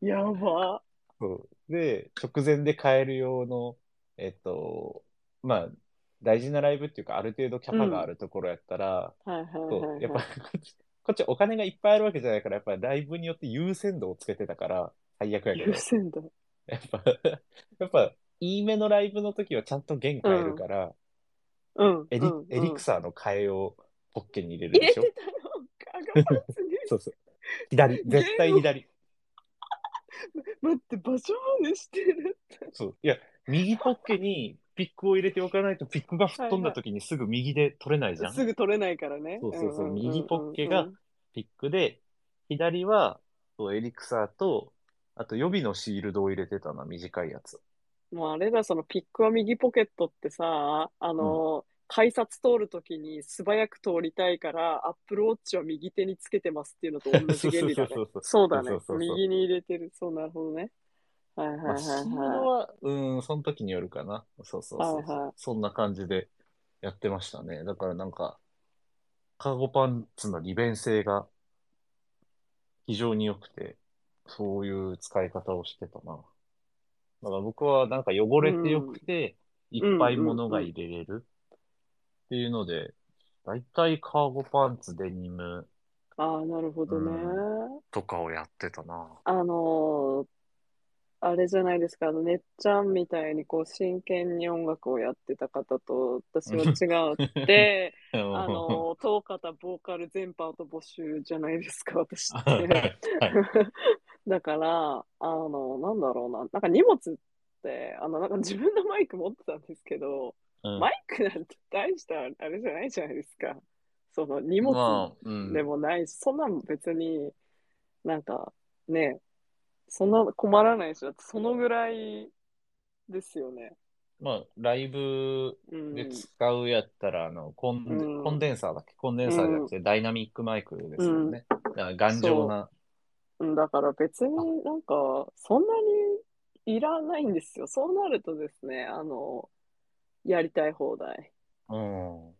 やば。そうで、直前で買える用の、えっと、まあ、大事なライブっていうか、ある程度キャパがあるところやったら、はいはいやっぱはこっち、こっちお金がいっぱいあるわけじゃないから、やっぱライブによって優先度をつけてたから、最悪やい。けど優、先度。やっぱ、やっぱ、いいめのライブの時はちゃんと弦買えるから、うん。エリうんエリクサーの替えをポッケに入れる入でしょれてたの。そうそう。左、絶対左。待って、場所までしてる。そう。いや、右ポッケにピックを入れておかないと、ピックが吹っ飛んだ時にすぐ右で取れないじゃん。すぐ取れないからね。そうそうそうんんんん右ポッケがピックで、左はそうエリクサーと、あと予備のシールドを入れてたな、短いやつ。もうあれだ、そのピックは右ポケットってさ、あの、改札通るときに素早く通りたいから、アップルウォッチは右手につけてますっていうのと同じ原理だねそうだねそうそうそう。右に入れてる。そう、なるほどね。はいはいはいまあ、シールドはは、うん、その時によるかな。そうそうそう。はいはいそんな感じでやってましたね。だからなんか、カーゴパンツの利便性が非常に良くて、そういう使い方をしてたな。だから僕はなんか汚れてよくて、いっぱい物が入れれるっていうので、だいたいカーゴパンツ、デニムい。ああ、なるほどね。とかをやってたな。あのーあれじゃないですか、あの、ねっちゃんみたいにこう真剣に音楽をやってた方と私は違うって、あの、当方ボーカル全パート募集じゃないですか、私っはいはい。て。だから、あの、なんだろうな、なんか荷物って、あの、なんか自分のマイク持ってたんですけど、うん。マイクなんて大したあれじゃないじゃないですか。その荷物まあうん。でもないし、そんなの別になんかね、そんな困らないし、だってそのぐらいですよね。まあ、ライブうん。で使うやったら、あの、コン、うんコンデンサーだっけ？コンデンサーじゃなくて、ダイナミックマイクですよね。だから頑丈な。うんだから別になんか、そんなにいらないんですよ。そうなるとですね、あの、やりたい放題うん。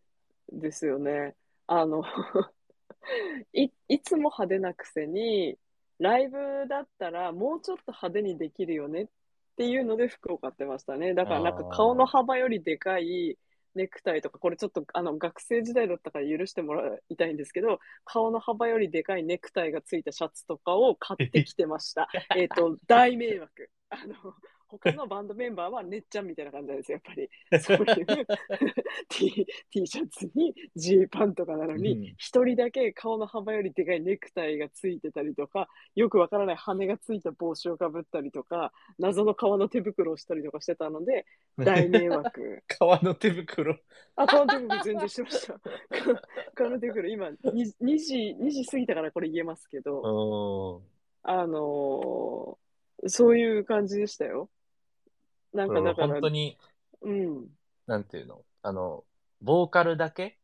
ですよね。あの、い、いつも派手なくせに、ライブだったらもうちょっと派手にできるよねっていうので服を買ってましたね。だからなんか顔の幅よりでかいネクタイとか、これちょっとあの学生時代だったから許してもらいたいんですけど、顔の幅よりでかいネクタイがついたシャツとかを買ってきてました。えっと、大迷惑。あの、他のバンドメンバーはねっちゃんみたいな感じなんですよ、やっぱり。そういう T, T シャツにジーパンとかなのうんに、一、人だけ顔の幅よりでかいネクタイがついてたりとか、よくわからない羽がついた帽子をかぶったりとか、謎の革の手袋をしたりとかしてたので、大迷惑。革の手袋。あ、革の手袋全然してました。革の手袋、今2、2時、2時過ぎたからこれ言えますけど、うん。あのーそういう感じでしたよ。なんかだから、本当に、うん。なんていうの？あの、ボーカルだけ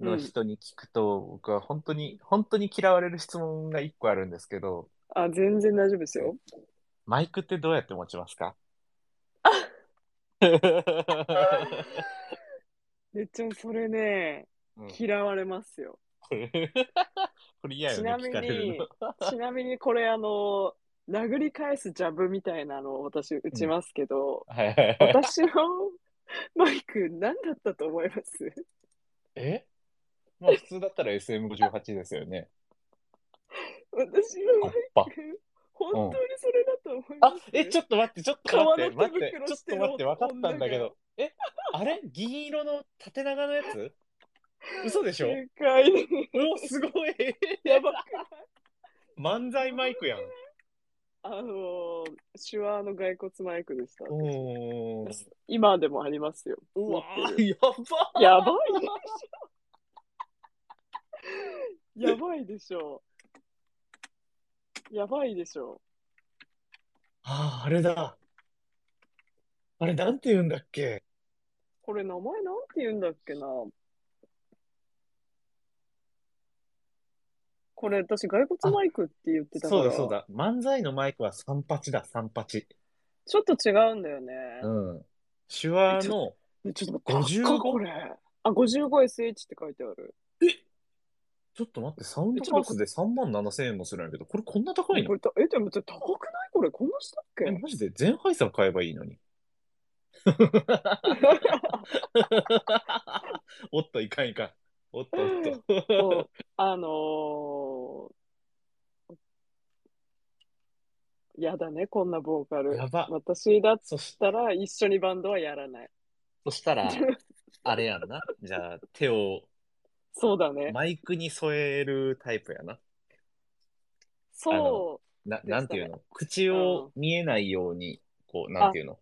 の人に聞くと、僕は本当に、本当に嫌われる質問が一個あるんですけど、あ、全然大丈夫ですよ。マイクってどうやって持ちますか？めっちゃそれね、うん嫌われますよ。これ、嫌よね、ちなみに。ちなみにこれあの、殴り返すジャブみたいなのを私打ちますけど、はいはいはい。私のマイク何だったと思います？え？まあ普通だったら SM58 ですよね。私のマイ。ク、本当にそれだと思いまあす、え、ちょっと待って、ちょっと待って、待って、ちょっと待って、分かったんだけ女ど。え、あれ？銀色の縦長のやつ？嘘でしょ？正解でうお、すごい。やばくない？漫才マイクやん。あのー、手話の骸骨マイクでした。おー。今でもありますよ。うわやばやばいでしょ。やばいでしょ。やばいでしょ。あー、あれだ。あれ、なんて言うんだっけ？これ名前なんて言うんだっけな。これ私、骸骨マイクって言ってたから、そうだ、そうだ。漫才のマイクは38だ、38。ちょっと違うんだよね。うん。手話の、ねちょっと待って、55高っこれ。あ、55SH って書いてある。ちょっと待って、サウンドバースで3万7千円もするんやけど、これこんな高いの？これたえ、でもちょっと高くないこれ、こんなしたっけ？え、マジで？全ハイさん買えばいいのに。おっと、いかんいかん。おっと、おっそと。うあのー、やだね、こんなボーカル。やば私だっそしたら一緒にバンドはやらない。そしたら、あれやんな。じゃあ、手をそうだね。マイクに添えるタイプやな。そな、でしたねなんていうの？口を見えないように、こう、なんていうの？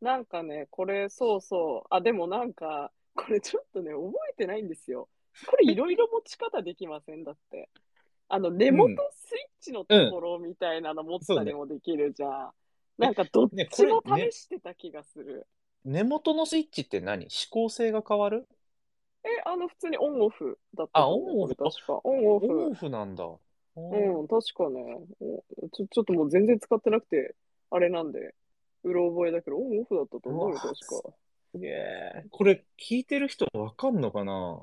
う。なんかね、これ、そうそう。あ、でもなんか、これちょっとね、覚えてないんですよ。これいろいろ持ち方できません？だって。あの、根元スイッチのところみたいなの持ったりもできるじゃん。なんかどっちも試してた気がする。根元のスイッチって何？指向性が変わる？え、あの、普通にオンオフだったあオンオフ？確か。オンオフ。オンオフなんだ。ううん、確かね。おちょ、ちょっともう全然使ってなくて、あれなんで、うろ覚えだけど、オンオフだったと思うよ、確か。すげえ。これ聞いてる人わかんのかな？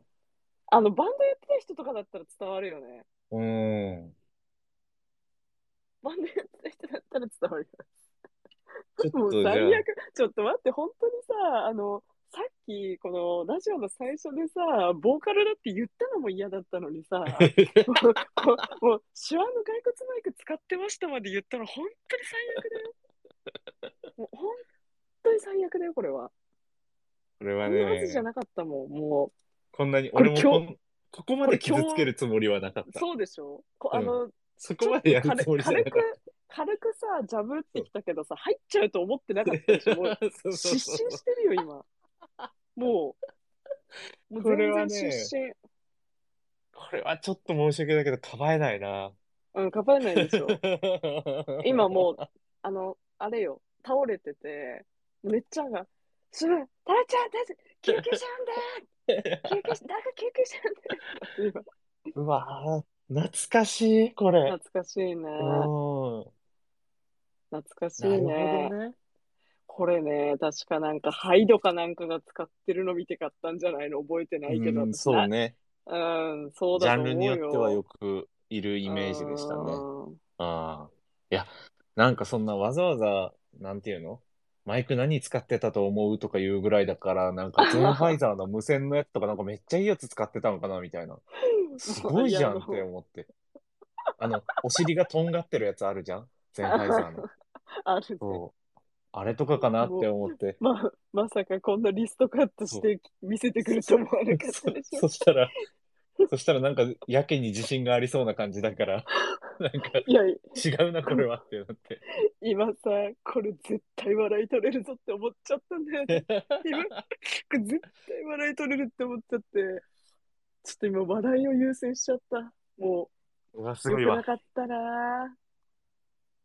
あの、バンドやってた人とかだったら伝わるよね。うーん。バンドやってた人だったら伝わるよ。ちょっもう最悪。ちょっと待って、本当にさ、あの、さっき、このラジオの最初でさ、ボーカルだって言ったのも嫌だったのにさ、もうもう手話の骸骨マイク使ってましたまで言ったの、本当に最悪だよ。もう本当に最悪だよ、これは。これはこんなはずじゃね、なかったもん、もこんなに、俺もこここまで傷つけるつもりはなかっう。た。そうでしょ？こうんあの、そこまでやる軽つもりじゃなかっ軽く、軽くさ、ジャブってきたけどさ、入っちゃうと思ってなかったでしょ？もうた。そうそう失そう神してるよ、今。もう、もうこれは全ね然失神。これはちょっと申し訳ないけど、かばえないな。うん、かばえないでしょ。今もう、あの、あれよ、倒れてて、めっちゃが、すぐ、タラちゃん、救急車呼んで救急車、なんか救急車呼んでうわー懐かしい、これ。懐かしいね。うん。懐かしいね。ね。これね、確かなんか、ハイドかなんかが使ってるの見て買ったんじゃないの覚えてないけど、うん、私そうね。なうん、そうジャンだと思うよ。ルによってはよくいるイメージでしたね。うんああ。いや、なんかそんなわざわざ、なんていうの？マイク何使ってたと思うとかいうぐらいだから、なんかゼンハイザーの無線のやつとかなんかめっちゃいいやつ使ってたのかなみたいな。すごいじゃんって思って。あの、お尻がとんがってるやつあるじゃんゼンハイザーの。あるね。そう。あれとかかなって思って。ま、まさかこんなリストカットして見せてくると思わなかったでし そょ。そしたら、そしたらなんかやけに自信がありそうな感じだから、なんかいや、違うな、これはってなって。今さ、これ絶対笑い取れるぞって思っちゃったんだよね。今、これ絶対笑い取れるって思っちゃって、ちょっと今笑いを優先しちゃった。もうわ、すう、よくなごいわ。かったな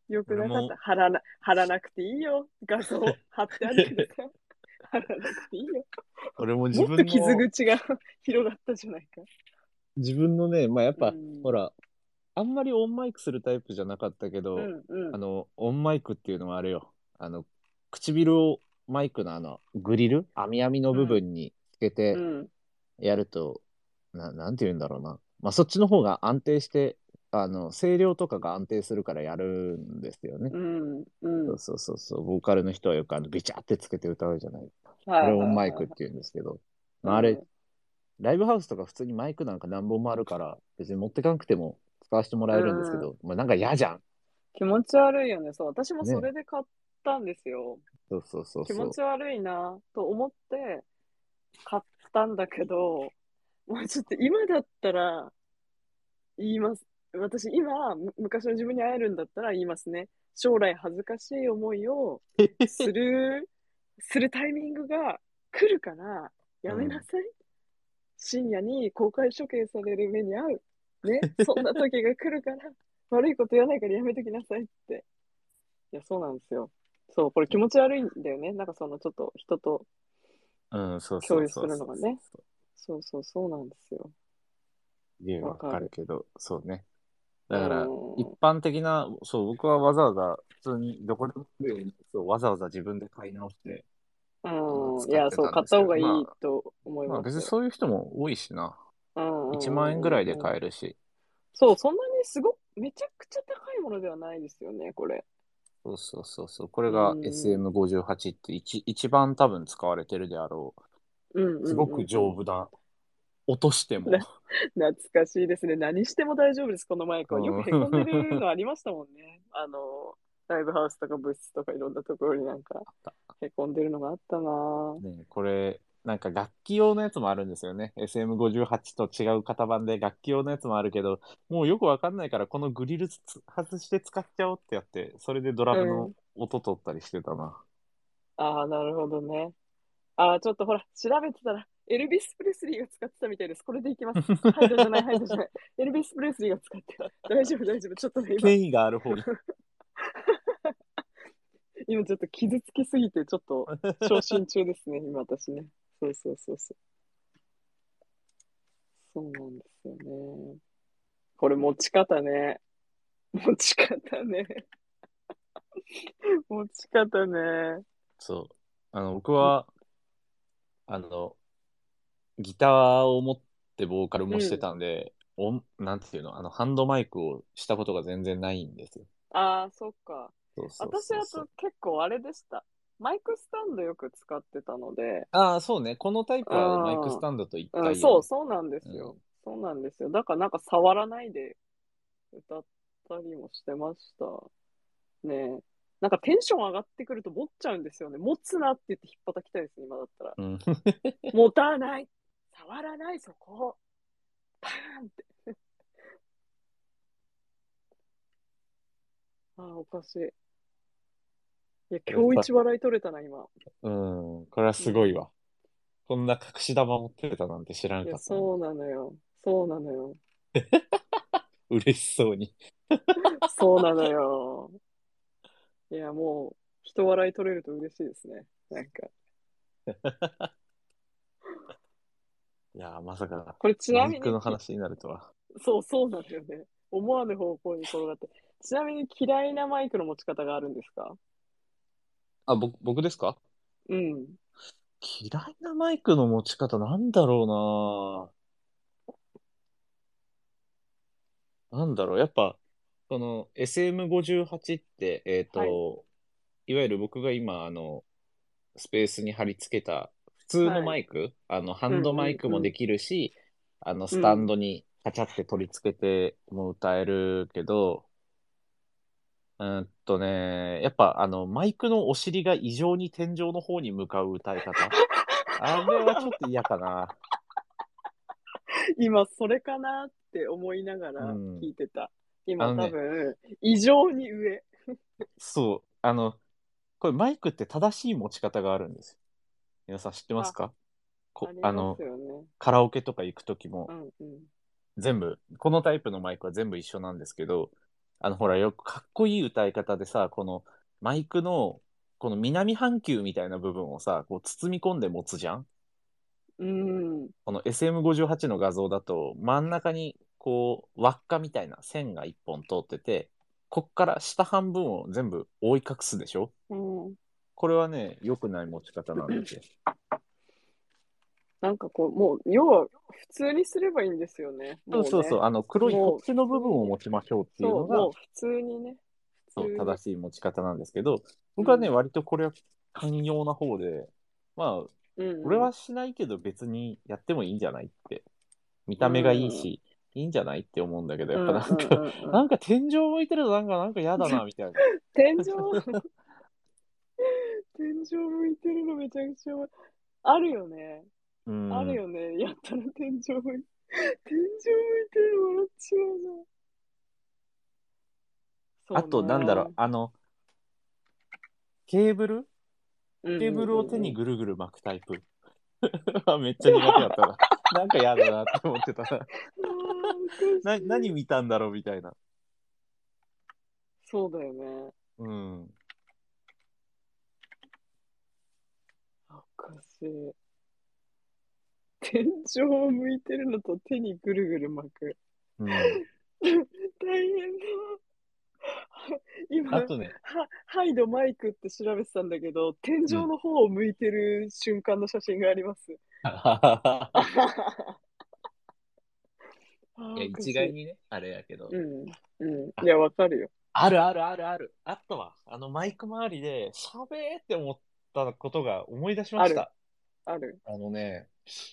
よくなかった。貼らな、貼らなくていいよ。画像貼ってあるけどさ。貼らなくていいよ。俺も自もっと分傷の、口が広がったじゃないか。自分のね、まあやっぱ、うんほら、あんまりオンマイクするタイプじゃなかったけど、うんうんあ。の、オンマイクっていうのはあれよ。あの、唇をマイクのあの、グリル？網網の部分につけてうん。やると、ななんて言うんだろうな。まあそっちの方が安定して、あの、声量とかが安定するからやるんですよね。うん。うん。そうそうそうそう。ボーカルの人はよくあの、ビチャってつけて歌うじゃない。はあれオンマイクって言うんですけど。まああれうん、ライブハウスとか普通にマイクなんか何本もあるから、別に持ってかなくても使わせてもらえるんですけど、まあなんか嫌じゃん。気持ち悪いよね。そう、私もそれで買ったんですよ。そうそうそう。気持ち悪いなと思って買ったんだけど、もうちょっと今だったら言います。私今、む昔の自分に会えるんだったら言いますね。将来恥ずかしい思いを する、するタイミングが来るから、やめなさい。深夜に公開処刑される目に遭う。ね、そんな時が来るから、悪いこと言わないからやめときなさいって。いや、そうなんですよ。そう、これ気持ち悪いんだよね。なんかそのちょっと人と。共有するのがね。そうそうそうなんですよ。理由はわわかるけど、そうね。だから、うん一般的な、そう、僕はわざわざ、普通にどこでも来るように、そう、わざわざ自分で買い直して、うん。いや、そう、買った方がいいまあと思いまあ別にますよ。そういう人も多いしな。うん1万円ぐらいで買ええるし。そう、そんなにすごく、めちゃくちゃ高いものではないですよね、これ。そうそうそうそう。これがうん SM58 って一一番多分使われてるであろうんうんうんう。すごく丈夫な。落としても。ね懐かしいですね。何しても大丈夫です、このマイクよくへこんでるのありましたもんね。あの、ライブハウスとか部室とかいろんなところになんかた、へこんでるのがあったなね、これ、なんか楽器用のやつもあるんですよね。SM58 と違う型番で楽器用のやつもあるけど、もうよくわかんないから、このグリルつ外して使っちゃおうってやって、それでドラムの音取ったりしてたな。ああ、なるほどね。ああ、ちょっとほら、調べてたら、エルビス・プレスリーが使ってたみたいです。これでいきます。ハイドじゃない、ハイドじゃない。エルビス・プレスリーが使ってた。大丈夫、大丈夫。ちょっとね、今、権威がある方に。今ちょっと傷つきすぎて、ちょっと昇進中ですね、今私ね。そうそうそうそう。そうなんですよね。これ持ち方ね。持ち方ね。持ち方ね。そう。あの、僕は、あの、ギターを持ってボーカルもしてたんで、おんなんていうの、あの、ハンドマイクをしたことが全然ないんですよ。ああ、そっか。そうそう私はそうそうと結構あれでした。マイクスタンドよく使ってたので、ああ、そうね。このタイプはマイクスタンドと一体、うん、そう、そうなんですよ。うんそうなんですよ。だからなんか触らないで歌ったりもしてました。ねえ。なんかテンション上がってくると持っちゃうんですよね。持つなって言って引っ叩きたいですね、今だったら。うん。持たない触らないそこパーンって。ああ、おかしい。いや、今日一笑い取れたな、今。うん。これはすごいわ。こんな隠し玉持ってたなんて知らんかった。そうなのよ。そうなのよ。嬉しそうに。そうなのよ。いや、もう、人笑い取れると嬉しいですね。なんか。いやー、まさか、これちなみにマイク、の話になるとは。そう、そうなんだよね。思わぬ方向に転がって。ちなみに嫌いなマイクの持ち方があるんですか？あ、僕、僕ですか？うん。嫌いなマイクの持ち方なんだろうな。なんだろう。やっぱ、その SM58 って、えっ、と、はい。い、わゆる僕が今、あの、スペースに貼り付けた普通のマイク、あの、ハンドマイクもできるし、あの、スタンドにカチャって取り付けても歌えるけど、うーんとね、やっぱあの、マイクのお尻が異常に天井の方に向かう歌い方。あれはちょっと嫌かな。今、それかなって思いながらうん聞いてた。あ今、のね多分、異常に上。そう、あの、これマイクって正しい持ち方があるんですよ。皆さん知ってますか？こあのね。カラオケとか行くときもうんうん。全部、このタイプのマイクは全部一緒なんですけど、あの、ほら、よくかっこいい歌い方でさ、このマイクの、この南半球みたいな部分をさ、こう包み込んで持つじゃん？うん。この SM58 の画像だと真ん中にこう輪っかみたいな線が一本通っててこっから下半分を全部覆い隠すでしょ？うん。これはね良くない持ち方なんですよ。なんかこう、もう、要は、普通にすればいいんですよね。そうそうそう、もあの黒いこっちの部分を持ちましょうっていうのが普通にね。そう正しい持ち方なんですけど僕はね、うん割とこれは寛容な方でまあうんうん、俺はしないけど別にやってもいいんじゃないって見た目がいいし、いいんじゃないって思うんだけどやっぱなんか、うんうんうんうん なんか天井向いてるとなんかなんか嫌だなみたいな。天井天井向いてるのめちゃくちゃあるよね。うんあるよね。やったら天井向い天井向いてるの笑っちまうじゃん。そうねあと、なんだろう、あの、ケーブル？うんうんうんうんケーブルを手にぐるぐる巻くタイプ。めっちゃ苦手だったな。なんか嫌だなって思ってたな。あーおかしいな何見たんだろうみたいな。そうだよね。うん。おかしい。天井を向いてるのと手にぐるぐる巻く。うん、大変だ。今、あとね、はハイドマイクって調べてたんだけど、天井の方を向いてる瞬間の写真があります。いあや一概にね、あれやけど。うん。うん。いや、わかるよ。あるあるあるある。あったわ。あのマイク周りで、喋ーって思ったことが思い出しました。ある。あのね、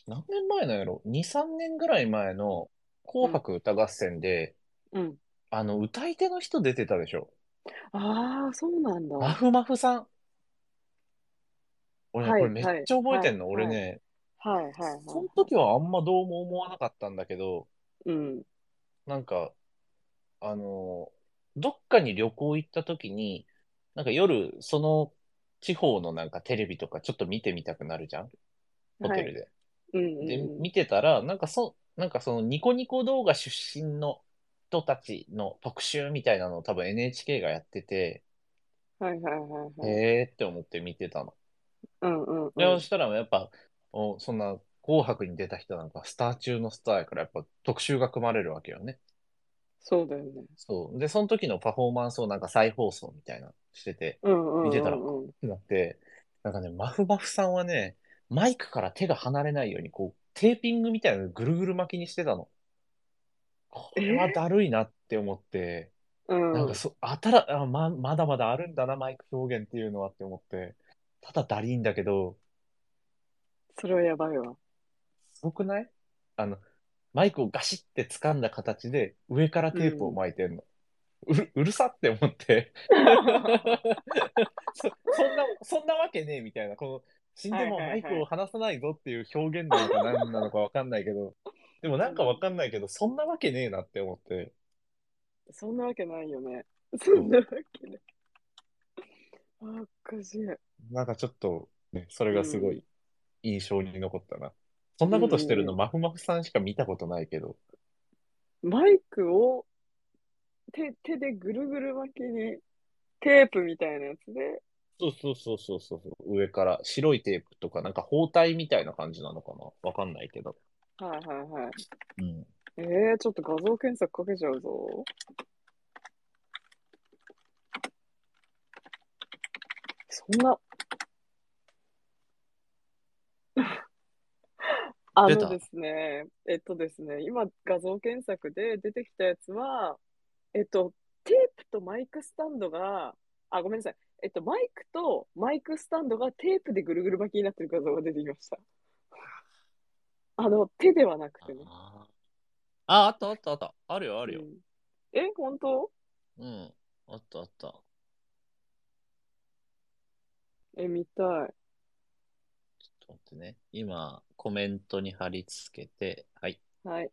何年前なんやろ ?2、3年ぐらい前の紅白歌合戦で、うん。あの、歌い手の人出てたでしょ？ああ、そうなんだ。マフマフさん。俺ね、はいこれめっちゃ覚えてんの。はい俺ね、はいはいはい。その時はあんまどうも思わなかったんだけど、うん。なんか、あの、どっかに旅行行った時に、なんか夜、その地方のなんかテレビとかちょっと見てみたくなるじゃん？ホテルで。で、うん。見てたら、なんかそ、なんかそのニコニコ動画出身の人たちの特集みたいなのを多分 NHK がやってて、はいはいはいはい。へーって思って見てたの。うんうんうん。で、そしたらやっぱ、おそんな紅白に出た人なんかスター中のスターやからやっぱ特集が組まれるわけよね。そうだよね。そう。で、その時のパフォーマンスをなんか再放送みたいなのしてて、うんうんうんうん。見てたらなって、なんかね、マフマフさんはね、マイクから手が離れないように、こう、テーピングみたいなのぐるぐる巻きにしてたの。これはだるいなって思って、うん。なんかそ、あたら、あま、まだまだあるんだな、マイク表現っていうのはって思って、ただだりいんだけど、それはやばいわ。すごくない？あの、マイクをガシッて掴んだ形で上からテープを巻いてんの。うる、うるさって思って。そそんな、そんなわけねえみたいな、この、死んでもマイクを離さないぞっていう表現なのか何なのかわかんないけど、でもなんかわかんないけど、そんなわけねえなって思って、そんなわけないよね。そんなわけない。あー、おかしい。なんかちょっと、ね、それがすごい印象に残ったな。そんなことしてるの、うんマフマフさんしか見たことないけど、マイクを手手でぐるぐる巻きにテープみたいなやつでそうそうそうそうそう。上から白いテープとか、なんか包帯みたいな感じなのかなわかんないけど。はいはいはい。うん。えー、ちょっと画像検索かけちゃうぞ。そんな。あのですね、えっとですね、今画像検索で出てきたやつは、えっと、テープとマイクスタンドが、あ、ごめんなさい。えっと、マイクとマイクスタンドがテープでぐるぐる巻きになってる画像が出てきました。あの、手ではなくてね。あーあ、あったあったあった。あるよあるよ。うんえ、本当？うん。あったあった。え、見たい。ちょっと待ってね。今、コメントに貼り付けて、はい。はい。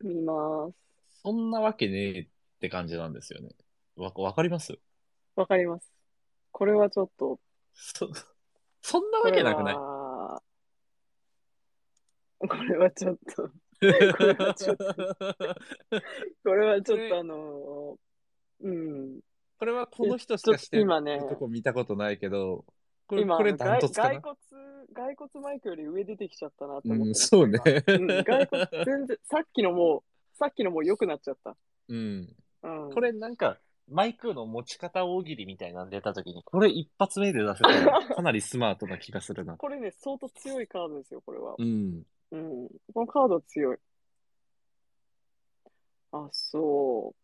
見ます。そんなわけねえって感じなんですよね。わ、わかります？わかります。これはちょっと、そ、そんなわけなくない？は、これはちょっと、れはちょっとこれはちょっとあの、うん。これはこの人しかして今ねるとこ見たことないけど、これ、今、これあのダントツかな？骸骸骨、骸骨マイクより上出てきちゃったなってうん、思ってます。そうね。今うん、骸骨、全然、さっきのもう、さっきのもう良くなっちゃった。うん。うん。これなんか、マイクの持ち方大喜利みたいなの出たときに、これ一発目で出せたら かなりスマートな気がするな。これね、相当強いカードですよ、これは。うん。うん。このカードは強い。あ、そ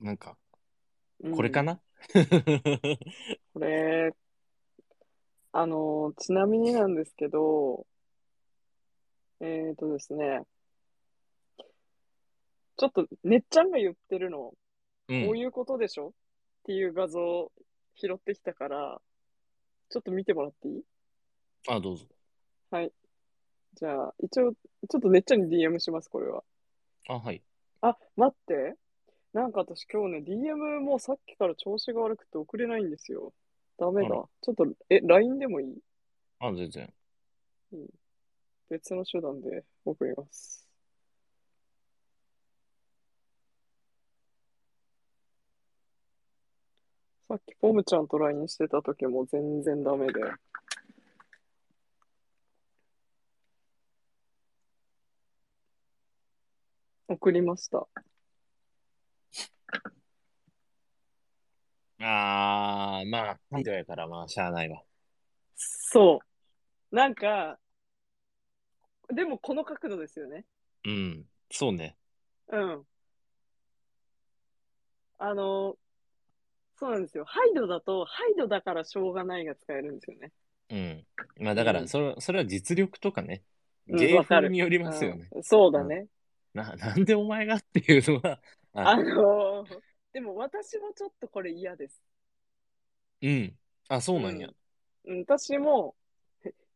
なんか、う。うんこれかな、これ、あの、ちなみになんですけど、えーとですね、ちょっと、ねっちゃんが言ってるの、う。こうんいうことでしょっていう画像を拾ってきたから、ちょっと見てもらっていい？あ、どうぞ。はい。じゃあ、一応、ちょっとねっちゃんに DM します、これは。あ、はい。あ、待って。なんか私今日ね、DM もうさっきから調子が悪くて送れないんですよ。ダメだ。ちょっと、え、LINE でもいい？あ、全然。別の手段で送ります。さっきポムちゃんと LINE してた時も全然ダメで。送りました。あー、まあ、ビデオやから、まあ、しゃあないわ。そう。なんか、でもこの角度ですよね。うん。そうね。うん。あの、そうなんですよ。ハイドだと、ハイドだからしょうがないが使えるんですよね。うん。まあ、だから、うんそれ、それは実力とかね。うん芸わかる風によりますよね。うんそうだね。な、なんでお前がっていうのは、ああのーでも私もちょっとこれ嫌です。うん。あ、そうなんや。うん、私も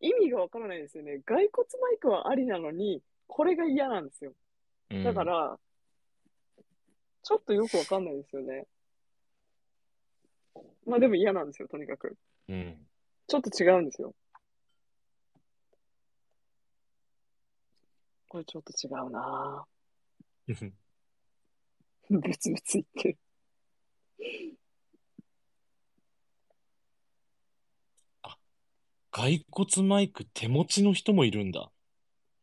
意味がわからないですよね。骸骨マイクはありなのに、これが嫌なんですよ。うんだか、ら、ちょっとよくわかんないですよね。まあでも嫌なんですよ、とにかく。うん。ちょっと違うんですよ。これちょっと違うなぁ。別々言ってる。骸骨マイク手持ちの人もいるんだ。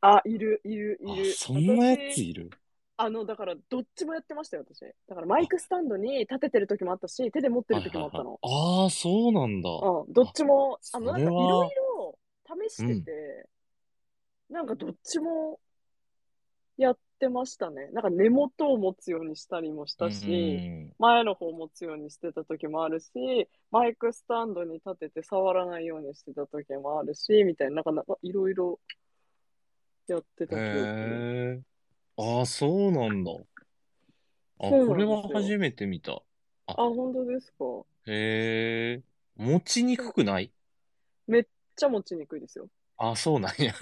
あ、いる、いる、いある。そんなやつ私いる？あの、だから、どっちもやってましたよ、私。だから、マイクスタンドに立ててる時もあったし、手で持ってる時もあったの。はいはいはいああ、そうなんだ。うん、どっちも、あの、なんか、いろいろ試してて、なんか、どっちもやってましたね。なんか、根元を持つようにしたりもしたし、うん前の方を持つようにしてた時もあるし、マイクスタンドに立てて触らないようにしてた時もあるし、みたいな、なんか、なんかいろいろやってた記憶。ああ、そうなんだ。あ、そうなんですよこれは初めて見た。あ、本当ですか？へえ。持ちにくくない？めっちゃ持ちにくいですよ。あ、そうなんや。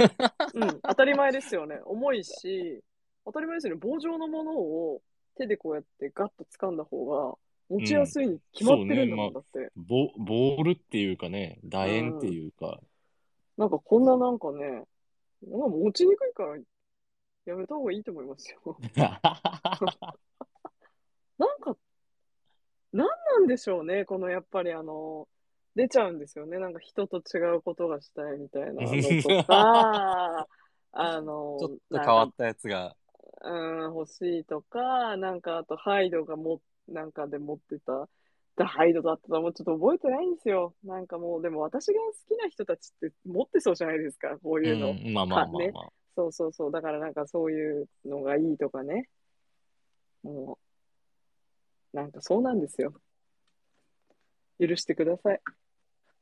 うん、当たり前ですよね。重いし、当たり前ですよね。棒状のものを手でこうやってガッと掴んだ方が持ちやすいに決まってるんだもん、うんだって。ボ、ボールっていうかね、楕円っていうか。なんかこんななんかね、なんか持ちにくいからやめた方がいいと思いますよ。なんか、なんでしょうね、このやっぱりあの、出ちゃうんですよね。なんか人と違うことがしたいみたいなのとか、あの、ちょっと変わったやつが。うん、欲しいとか、なんかあとハイドがも、なんかで持ってた、だハイドだったともうちょっと覚えてないんですよ。なんかもう、でも私が好きな人たちって持ってそうじゃないですか、こういうの。うん、まあまあまあねまあ。そうそうそう。だからなんかそういうのがいいとかね。もう、なんかそうなんですよ。許してください。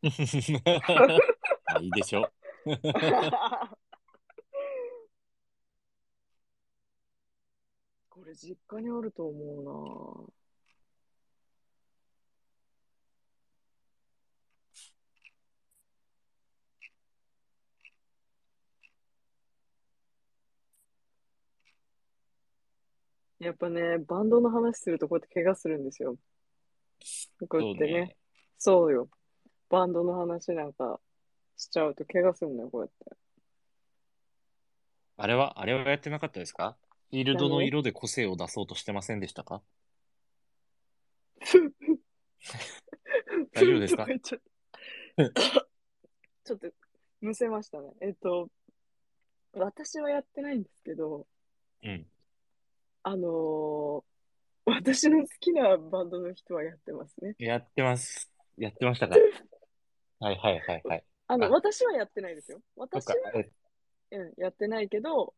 ま あいいでしょ。これ実家にあると思うなやっぱね、バンドの話するとこうやって怪我するんですよ。こうやってね。そうよ。バンドの話なんかしちゃうと怪我するんだよ、こうやって。あれは、あれはやってなかったですか？フィールドの色で個性を出そうとしてませんでしたか？大丈夫ですか？ちょっと、むせましたね。えっと、私はやってないんですけど、うん。あのー私の好きなバンドの人はやってますね。やってます。やってましたか？はいはいはいはい。あの、あ私はやってないですよ。そっ私かは、。うん、やってないけど、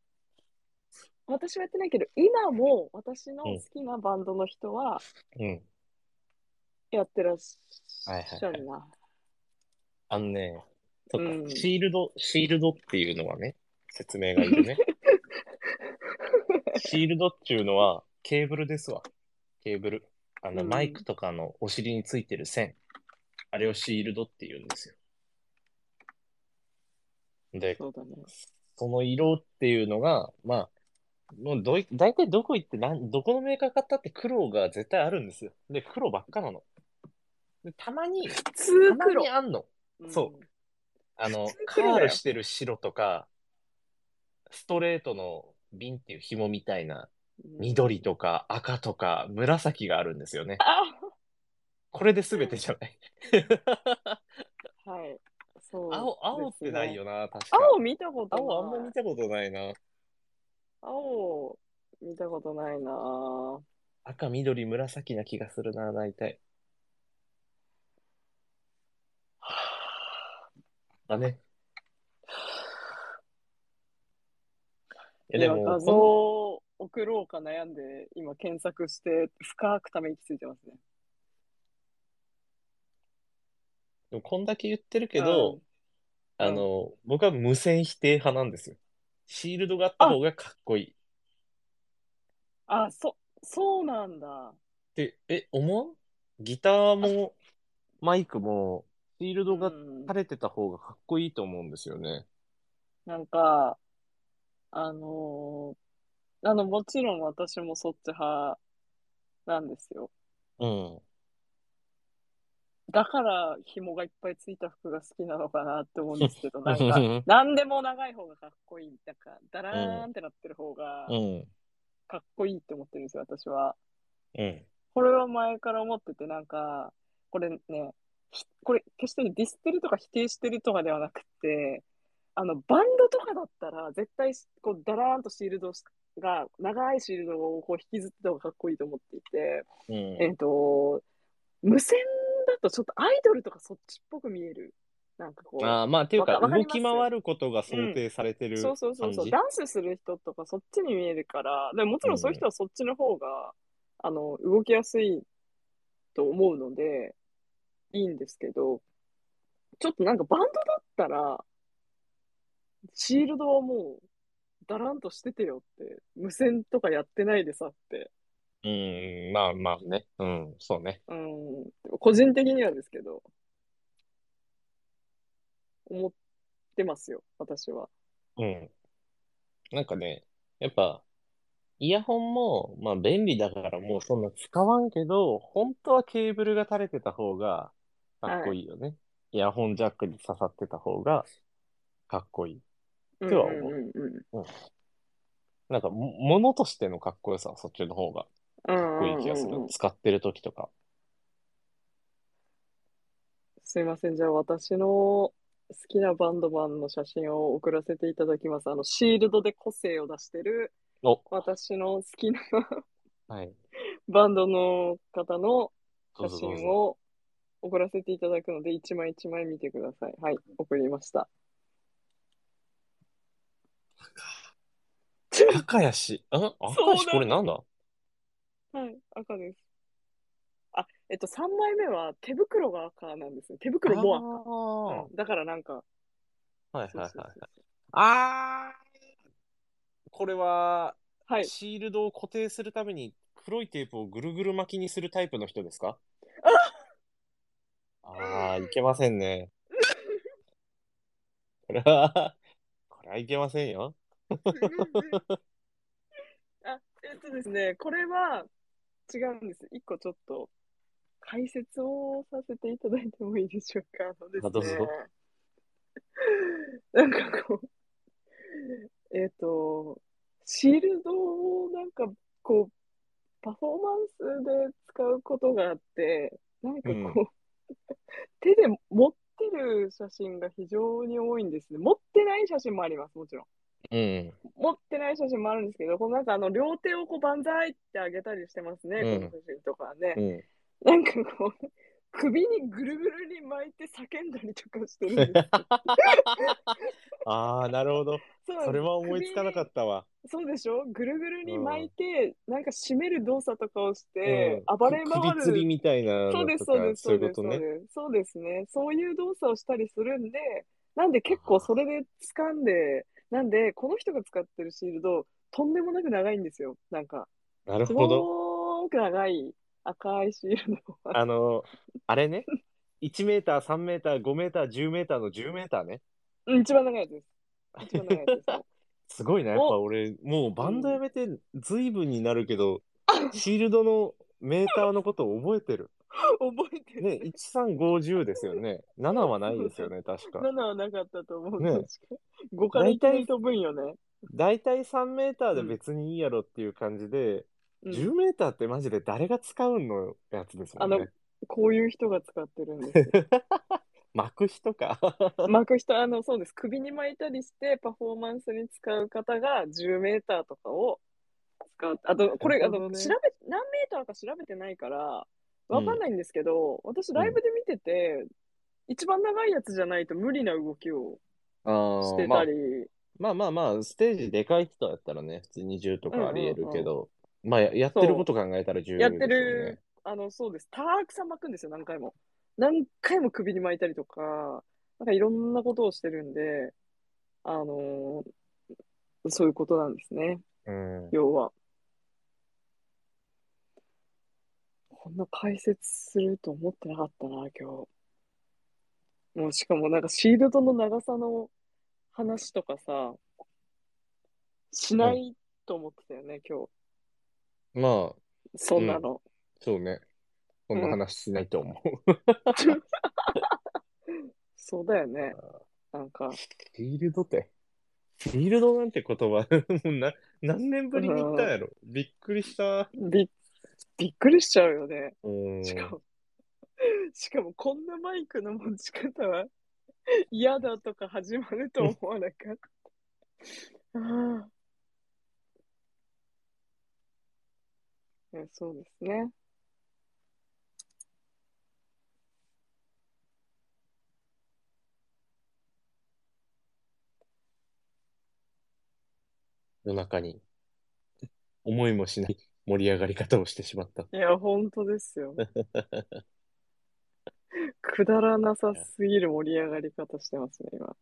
私はやってないけど、今も私の好きなバンドの人はえうん。やってらっしゃるな。あのね、そっか、うんシールド、シールドっていうのはね、説明がいるね。シールドっていうのはケーブルですわ。ケーブル。あの、うんマイクとかのお尻についてる線。あれをシールドって言うんですよ。で、そうだね。その色っていうのが、まあ、もうどい、大体どこ行ってなん、どこのメーカー買ったって黒が絶対あるんですよ。で、黒ばっかなの。でたまに、普通たま黒に。あんの。そあの普通、カ黒だよールしてる白とか、ストレートの瓶っていう紐みたいなうん。緑とか赤とか紫があるんですよね。あこれで全てじゃない。はい。そう、青、青ってないよね。な、確か。青見たことない。青あんま見たことないな。青見たことないな。赤、緑、紫な気がするな、大体。だね。いや、でも、今画像こを送ろうか悩んで、今検索して深くため息ついてますね。んでもこんだけ言ってるけど、うんあの、僕は無線否定派なんですよ。シールドがあった方がかっこいい。あ、そ、そうなんだ。で、え、思うギターもマイクもシールドがうん垂れてた方がかっこいいと思うんですよね。なんか、あのーあの、もちろん私もそっち派なんですよ。うん。だから紐がいっぱいついた服が好きなのかなって思うんですけど、なんか、なんでも長い方がかっこいい。なんか、だらーんってなってる方がうん。かっこいいって思ってるんですよ、私は。うん。これは前から思ってて、なんか、これね、ひこれ決してディスってるとか否定してるとかではなくて、あの、バンドとかだったら、絶対、こう、だらーんとシールドが、長いシールドをこう引きずってた方がかっこいいと思っていて、うん。えっと、無線だとちょっとアイドルとかそっちっぽく見える。なんかこう、ああ、まあ、っていうか、動き回ることが想定されてるそうそうそうそう。ダンスする人とかそっちに見えるから、でももちろんそういう人はそっちの方が、あの、動きやすいと思うので、いいんですけど、ちょっとなんかバンドだったら、シールドはもう、だらんとしててよって、無線とかやってないでさって、うん、まあまあね。うん、そうね。うん、個人的にはですけど、思ってますよ、私は。うん。なんかね、やっぱ、イヤホンも、まあ便利だからもうそんな使わんけど、本当はケーブルが垂れてた方がかっこいいよね。イヤホンジャックに刺さってた方がかっこいい。うんとは思ううんうんなんかも、ものとしてのかっこよさはそっちの方がうん。かっこいい気がする。使ってる時とか。すいません。じゃあ私の好きなバンドマンの写真を送らせていただきます。あの、シールドで個性を出してるお、私の好きなはい。バンドの方の写。真を送らせていただくので、一枚一枚見てください。はい、送りました。赤やし。あ赤やし、これなんだ？はい、赤です。あ、えっと、3枚目は手袋が赤なんですよ。手袋も赤。あうんだからなんか、あ、はいはいはいそうそうそうはい。あーこれは、はい。シールドを固定するために黒いテープをぐるぐる巻きにするタイプの人ですか？ああー、いけませんね。これは、これはいけませんよ。あ、えっとですね、これは違うんです。一個ちょっと解説をさせていただいてもいいでしょうか。あのですねあどうぞなんかこう、えっと、シールドをなんかこう、パフォーマンスで使うことがあって、なんかこう、手で持ってる写真が非常に多いんですね。持ってない写真もあります、もちろん。うん。持ってない写真もあるんですけど、このなんかあの両手をこう万歳ってあげたりしてますね、うんこの写真とかね。うん。なんかこう、首にぐるぐるに巻いて叫んだりとかしてるんですよ。ああ、なるほど。それは思いつかなかったわ。そうでしょ？ぐるぐるに巻いて、なんか締める動作とかをしうて、ん。暴れ回首吊りる。みたいなそうです、のとか、そうです、そうです、ことね。そうです。ね。そういう動作をしたりするんで、なんで結構それで掴んで、なんでこの人が使ってるシールド、とんでもなく長いんですよ。なんか、すなるほど。ごーく長い赤いシールドが。あの、あれね。1メーター、3メーター、5メーター、10メーターの10メーターね。うん一番長いやつです。一番長いやつですよ。すごいな、やっぱ俺、もうバンドやめて随分になるけど、シールドのメーターのことを覚えてる。覚えてる。ね、1350ですよね。7はないですよね、確か。7はなかったと思う。ね確か5からいきなり飛ぶんよね。だいたい3メーターで別にいいやろっていう感じで、うん10メーターってマジで誰が使うのやつですもんね。こういう人が使ってるんですよ。巻く人か。巻く人、あの、そうです。首に巻いたりして、パフォーマンスに使う方が10メーターとかを使う。あと、これ、あの、ね調べ、何メーターか調べてないから、わかんないんですけど、私、ライブで見てて、一番長いやつじゃないと無理な動きをあしてまあたり、まあまあまあ、ステージでかい人だったらね、普通に10とかあり得るけど、まあややってること考えたら10やってですよるね。、あの、そうです。たくさん巻くんですよ、何回も。何回も首に巻いたりとか、なんかいろんなことをしてるんで、あのーそういうことなんですね、うん。要は。こんな解説すると思ってなかったな、今日。もうしかもなんかシールドの長さの話とかさ、しないと思ってたよね、今日。まあ、そんなの。そうね。そんな話しないと思う。そうだよね。なんか。フィールドって。フィールドなんて言葉、もうな何年ぶりに言ったんやろ。びっくりした。びびっくりしちゃうよね。うん。しかも、しかもこんなマイクの持ち方は嫌だとか始まると思わなかった。あ あいやそうですね。夜中に思いもしない盛り上がり方をしてしまった。いや、本当ですよ。くだらなさすぎる盛り上がり方してますね、今。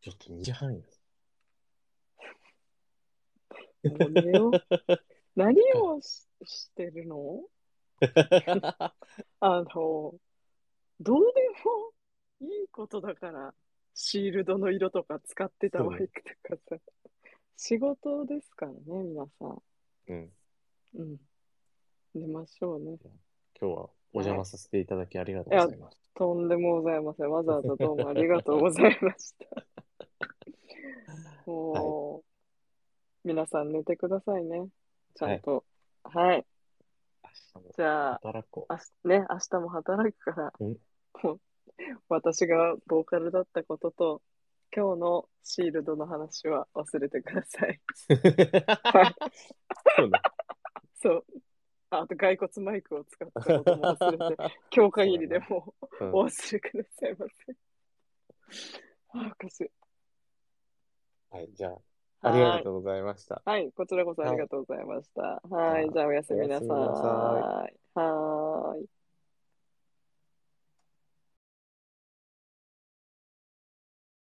ちょっと2時半よ。もう寝よう。何をししてるの？あの、どうでもいいことだから、シールドの色とか使ってたマイクとかさ、仕事ですからね、皆さん。うん。うん。寝ましょうね。今日はお邪魔させていただきありがとうございます。とんでもございません。わざわざどうもありがとうございました。もう、皆さん寝てくださいね。ちゃんと。はい。じゃあ、働こ明日ね、明日も働くからうん、もう私がボーカルだったことと、今日のシールドの話は忘れてください。う。そうね。そう。ああと、骸骨マイクを使ったことも忘れて、今日限りでもうんお忘れくださいませ。あ、おかしい。はい、じゃあ、ありがとうございました。はい、こちらこそありがとうございました。はい、はいじゃあおやすみなさい。はい。